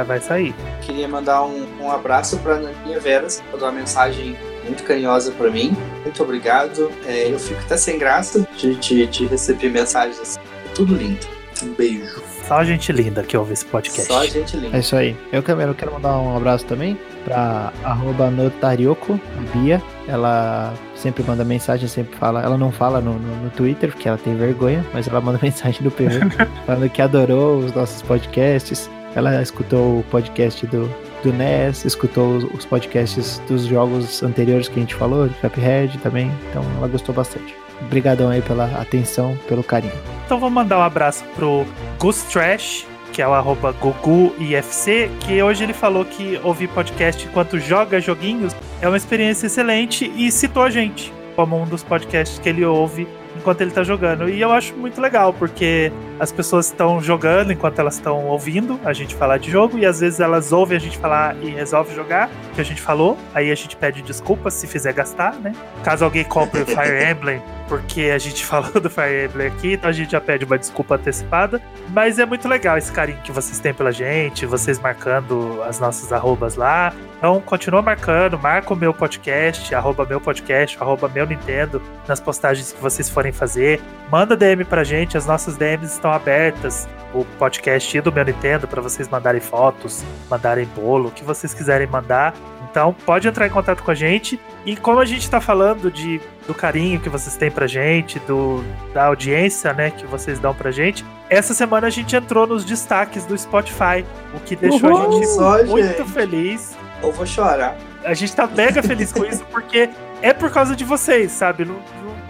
Vai sair. Queria mandar um, um abraço pra Naninha Veras, mandou uma mensagem muito carinhosa pra mim. Muito obrigado. É, eu fico até sem graça de, de, de receber mensagens. Tudo lindo. Um beijo. Só gente linda que ouve esse podcast. Só gente É linda. isso aí. Eu também eu quero mandar um abraço também pra arroba notarioko, a Bia. Ela sempre manda mensagem, sempre fala. Ela não fala no, no, no Twitter, porque ela tem vergonha, mas ela manda mensagem no PV falando que adorou os nossos podcasts. Ela escutou o podcast do, do NES, escutou os, podcasts dos jogos anteriores que a gente falou, de Cuphead também. Então ela gostou bastante. Obrigadão aí pela atenção, pelo carinho. Então vou mandar um abraço pro Gus Trash, que é o arroba GuguIFC, que hoje ele falou que ouvir podcast enquanto joga joguinhos é uma experiência excelente e citou a gente como um dos podcasts que ele ouve enquanto ele tá jogando. E eu acho muito legal, porque as pessoas estão jogando enquanto elas estão ouvindo a gente falar de jogo, e às vezes elas ouvem a gente falar e resolve jogar, que a gente falou, aí a gente pede desculpas se fizer gastar, né? Caso alguém compre o Fire Emblem, porque a gente falou do Fire Emblem aqui, então a gente já pede uma desculpa antecipada. Mas é muito legal esse carinho que vocês têm pela gente, vocês marcando as nossas arrobas lá. Então continua marcando, marca o meu podcast, arroba meu podcast, arroba meu Nintendo, nas postagens que vocês forem fazer. Manda DM pra gente, as nossas DMs estão abertas. O podcast do meu Nintendo para vocês mandarem fotos, mandarem bolo, o que vocês quiserem mandar. Então pode entrar em contato com a gente. E como a gente está falando de, do carinho que vocês têm pra gente, do, da audiência né, que vocês dão pra gente, essa semana a gente entrou nos destaques do Spotify, o que deixou Uhul, a gente só, muito gente. feliz. Eu vou chorar. A gente tá mega feliz com isso, porque é por causa de vocês, sabe?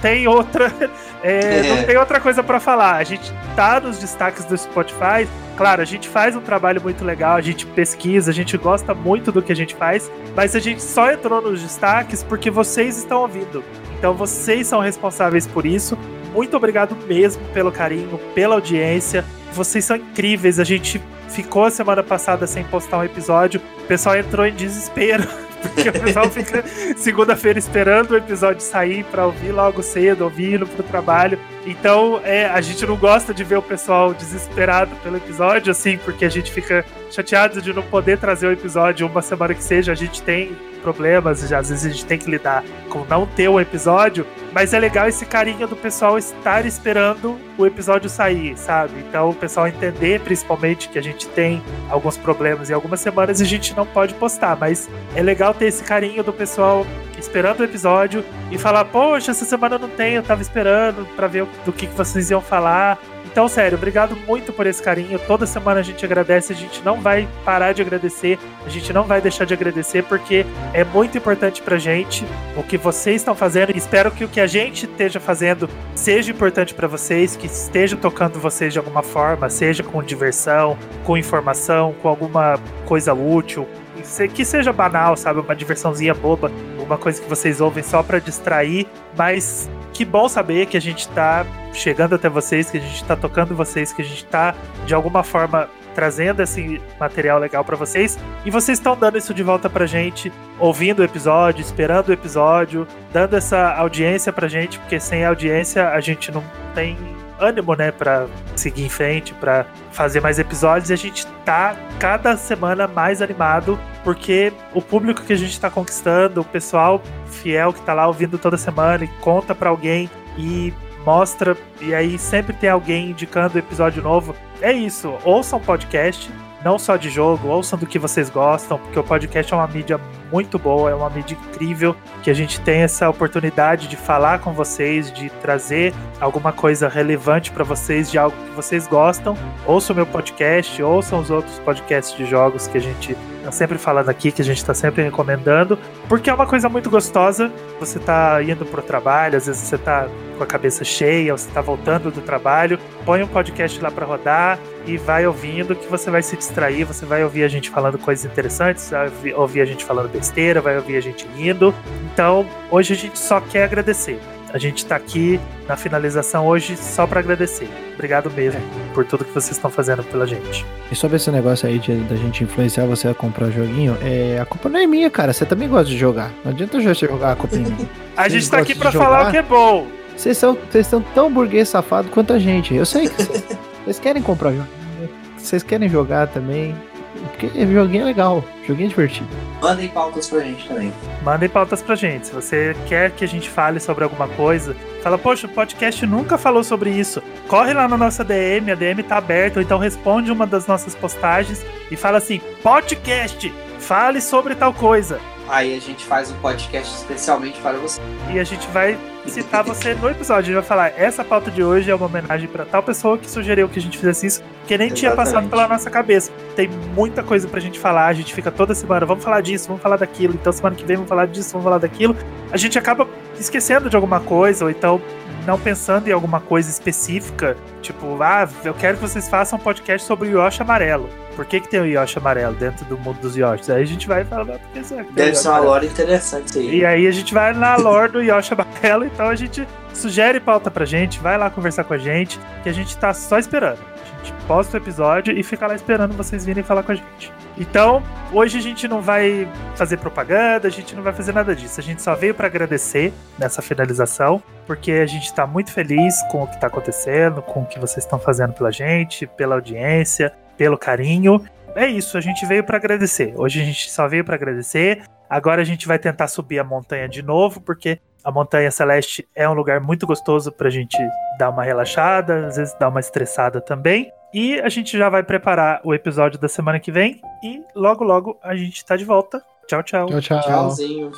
Tem outra. é, É. Não tem outra coisa pra falar. A gente tá nos destaques do Spotify. Claro, a gente faz um trabalho muito legal, a gente pesquisa, a gente gosta muito do que a gente faz, mas a gente só entrou nos destaques porque vocês estão ouvindo. Então vocês são responsáveis por isso. Muito obrigado mesmo pelo carinho, pela audiência. Vocês são incríveis. A gente ficou a semana passada sem postar um episódio. O pessoal entrou em desespero. Porque o pessoal fica segunda-feira esperando o episódio sair pra ouvir logo cedo, ouvir indo pro trabalho. Então, é, a gente não gosta de ver o pessoal desesperado pelo episódio, assim, porque a gente fica chateado de não poder trazer o episódio uma semana que seja. A gente tem problemas, às vezes a gente tem que lidar com não ter o episódio, mas é legal esse carinho do pessoal estar esperando o episódio sair, sabe? Então o pessoal entender principalmente que a gente tem alguns problemas e algumas semanas a gente não pode postar, mas é legal ter esse carinho do pessoal esperando o episódio e falar, poxa, essa semana não tem, eu tava esperando pra ver do que, que vocês iam falar. Então, sério, obrigado muito por esse carinho. Toda semana a gente agradece, a gente não vai parar de agradecer, a gente não vai deixar de agradecer, porque é muito importante pra gente o que vocês estão fazendo. Espero que o que a gente esteja fazendo seja importante pra vocês, que esteja tocando vocês de alguma forma, seja com diversão, com informação, com alguma coisa útil. Que seja banal, sabe? Uma diversãozinha boba, uma coisa que vocês ouvem só pra distrair, mas que bom saber que a gente tá chegando até vocês, que a gente tá tocando vocês, que a gente tá de alguma forma trazendo esse material legal pra vocês. E vocês estão dando isso de volta pra gente, ouvindo o episódio, esperando o episódio, dando essa audiência pra gente, porque sem audiência a gente não tem ânimo, né, Pra seguir em frente, pra fazer mais episódios e a gente tá cada semana mais animado porque o público que a gente tá conquistando, o pessoal fiel que tá lá ouvindo toda semana e conta pra alguém e mostra e aí sempre tem alguém indicando episódio novo. É isso, ouçam podcast, não só de jogo, ouçam do que vocês gostam, porque o podcast é uma mídia muito boa, é uma mídia incrível, que a gente tem essa oportunidade de falar com vocês, de trazer alguma coisa relevante para vocês, de algo que vocês gostam. Ouçam o meu podcast, ouçam os outros podcasts de jogos que a gente tá sempre falando aqui, que a gente tá sempre recomendando, porque é uma coisa muito gostosa. Você tá indo pro trabalho, às vezes você tá com a cabeça cheia, ou você tá voltando do trabalho, põe um podcast lá para rodar e vai ouvindo que você vai se distrair, você vai ouvir a gente falando coisas interessantes, vai ouvir- a gente falando besteira, vai ouvir a gente rindo. Então, hoje a gente só quer agradecer. A gente tá aqui na finalização hoje só para agradecer. Obrigado mesmo por tudo que vocês estão fazendo pela gente. E sobre esse negócio aí de, da gente influenciar você a comprar joguinho, é, a culpa não é minha, cara. Você também gosta de jogar. Não adianta você jogar a culpa em mim. A gente tá aqui para falar o que é bom. Vocês são, vocês são tão burguês safado quanto a gente. Eu sei que vocês, querem comprar joguinho. Vocês querem jogar também. Porque joguinho é legal. Joguinho é divertido. Mandem pautas pra gente também. Mandem pautas pra gente. Se você quer que a gente fale sobre alguma coisa, fala, poxa, o podcast nunca falou sobre isso. Corre lá na nossa DM, a DM tá aberta, ou então responde uma das nossas postagens e fala assim: podcast, fale sobre tal coisa. Aí a gente faz um podcast especialmente para você. E a gente vai citar você no episódio. A gente vai falar: essa pauta de hoje é uma homenagem pra tal pessoa que sugeriu que a gente fizesse isso, que nem tinha passado Exatamente. pela nossa cabeça. Tem muita coisa pra gente falar. A gente fica toda semana, vamos falar disso, vamos falar daquilo. Então, semana que vem, vamos falar disso, vamos falar daquilo. A gente acaba esquecendo de alguma coisa, ou então não pensando em alguma coisa específica. Tipo, ah, eu quero que vocês façam um podcast sobre o Yoshi amarelo. Por que, que tem o Yoshi amarelo dentro do mundo dos Yoshis? Aí a gente vai falar, "Ah, por que será que Deve ser uma amarelo?" lore interessante aí. E aí a gente vai na lore do Yoshi amarelo Então a gente sugere pauta pra gente, vai lá conversar com a gente, que a gente tá só esperando. Gente posta o episódio e fica lá esperando vocês virem falar com a gente. Então, hoje a gente não vai fazer propaganda, a gente não vai fazer nada disso. A gente só veio para agradecer nessa finalização, porque a gente está muito feliz com o que está acontecendo, com o que vocês estão fazendo pela gente, pela audiência, pelo carinho. É isso, a gente veio para agradecer. Hoje a gente só veio para agradecer. Agora a gente vai tentar subir a montanha de novo, porque a Montanha Celeste é um lugar muito gostoso pra gente dar uma relaxada, às vezes dar uma estressada também. E a gente já vai preparar o episódio da semana que vem. E logo, logo a gente tá de volta. Tchau, tchau. Tchau, tchau. Tchauzinho.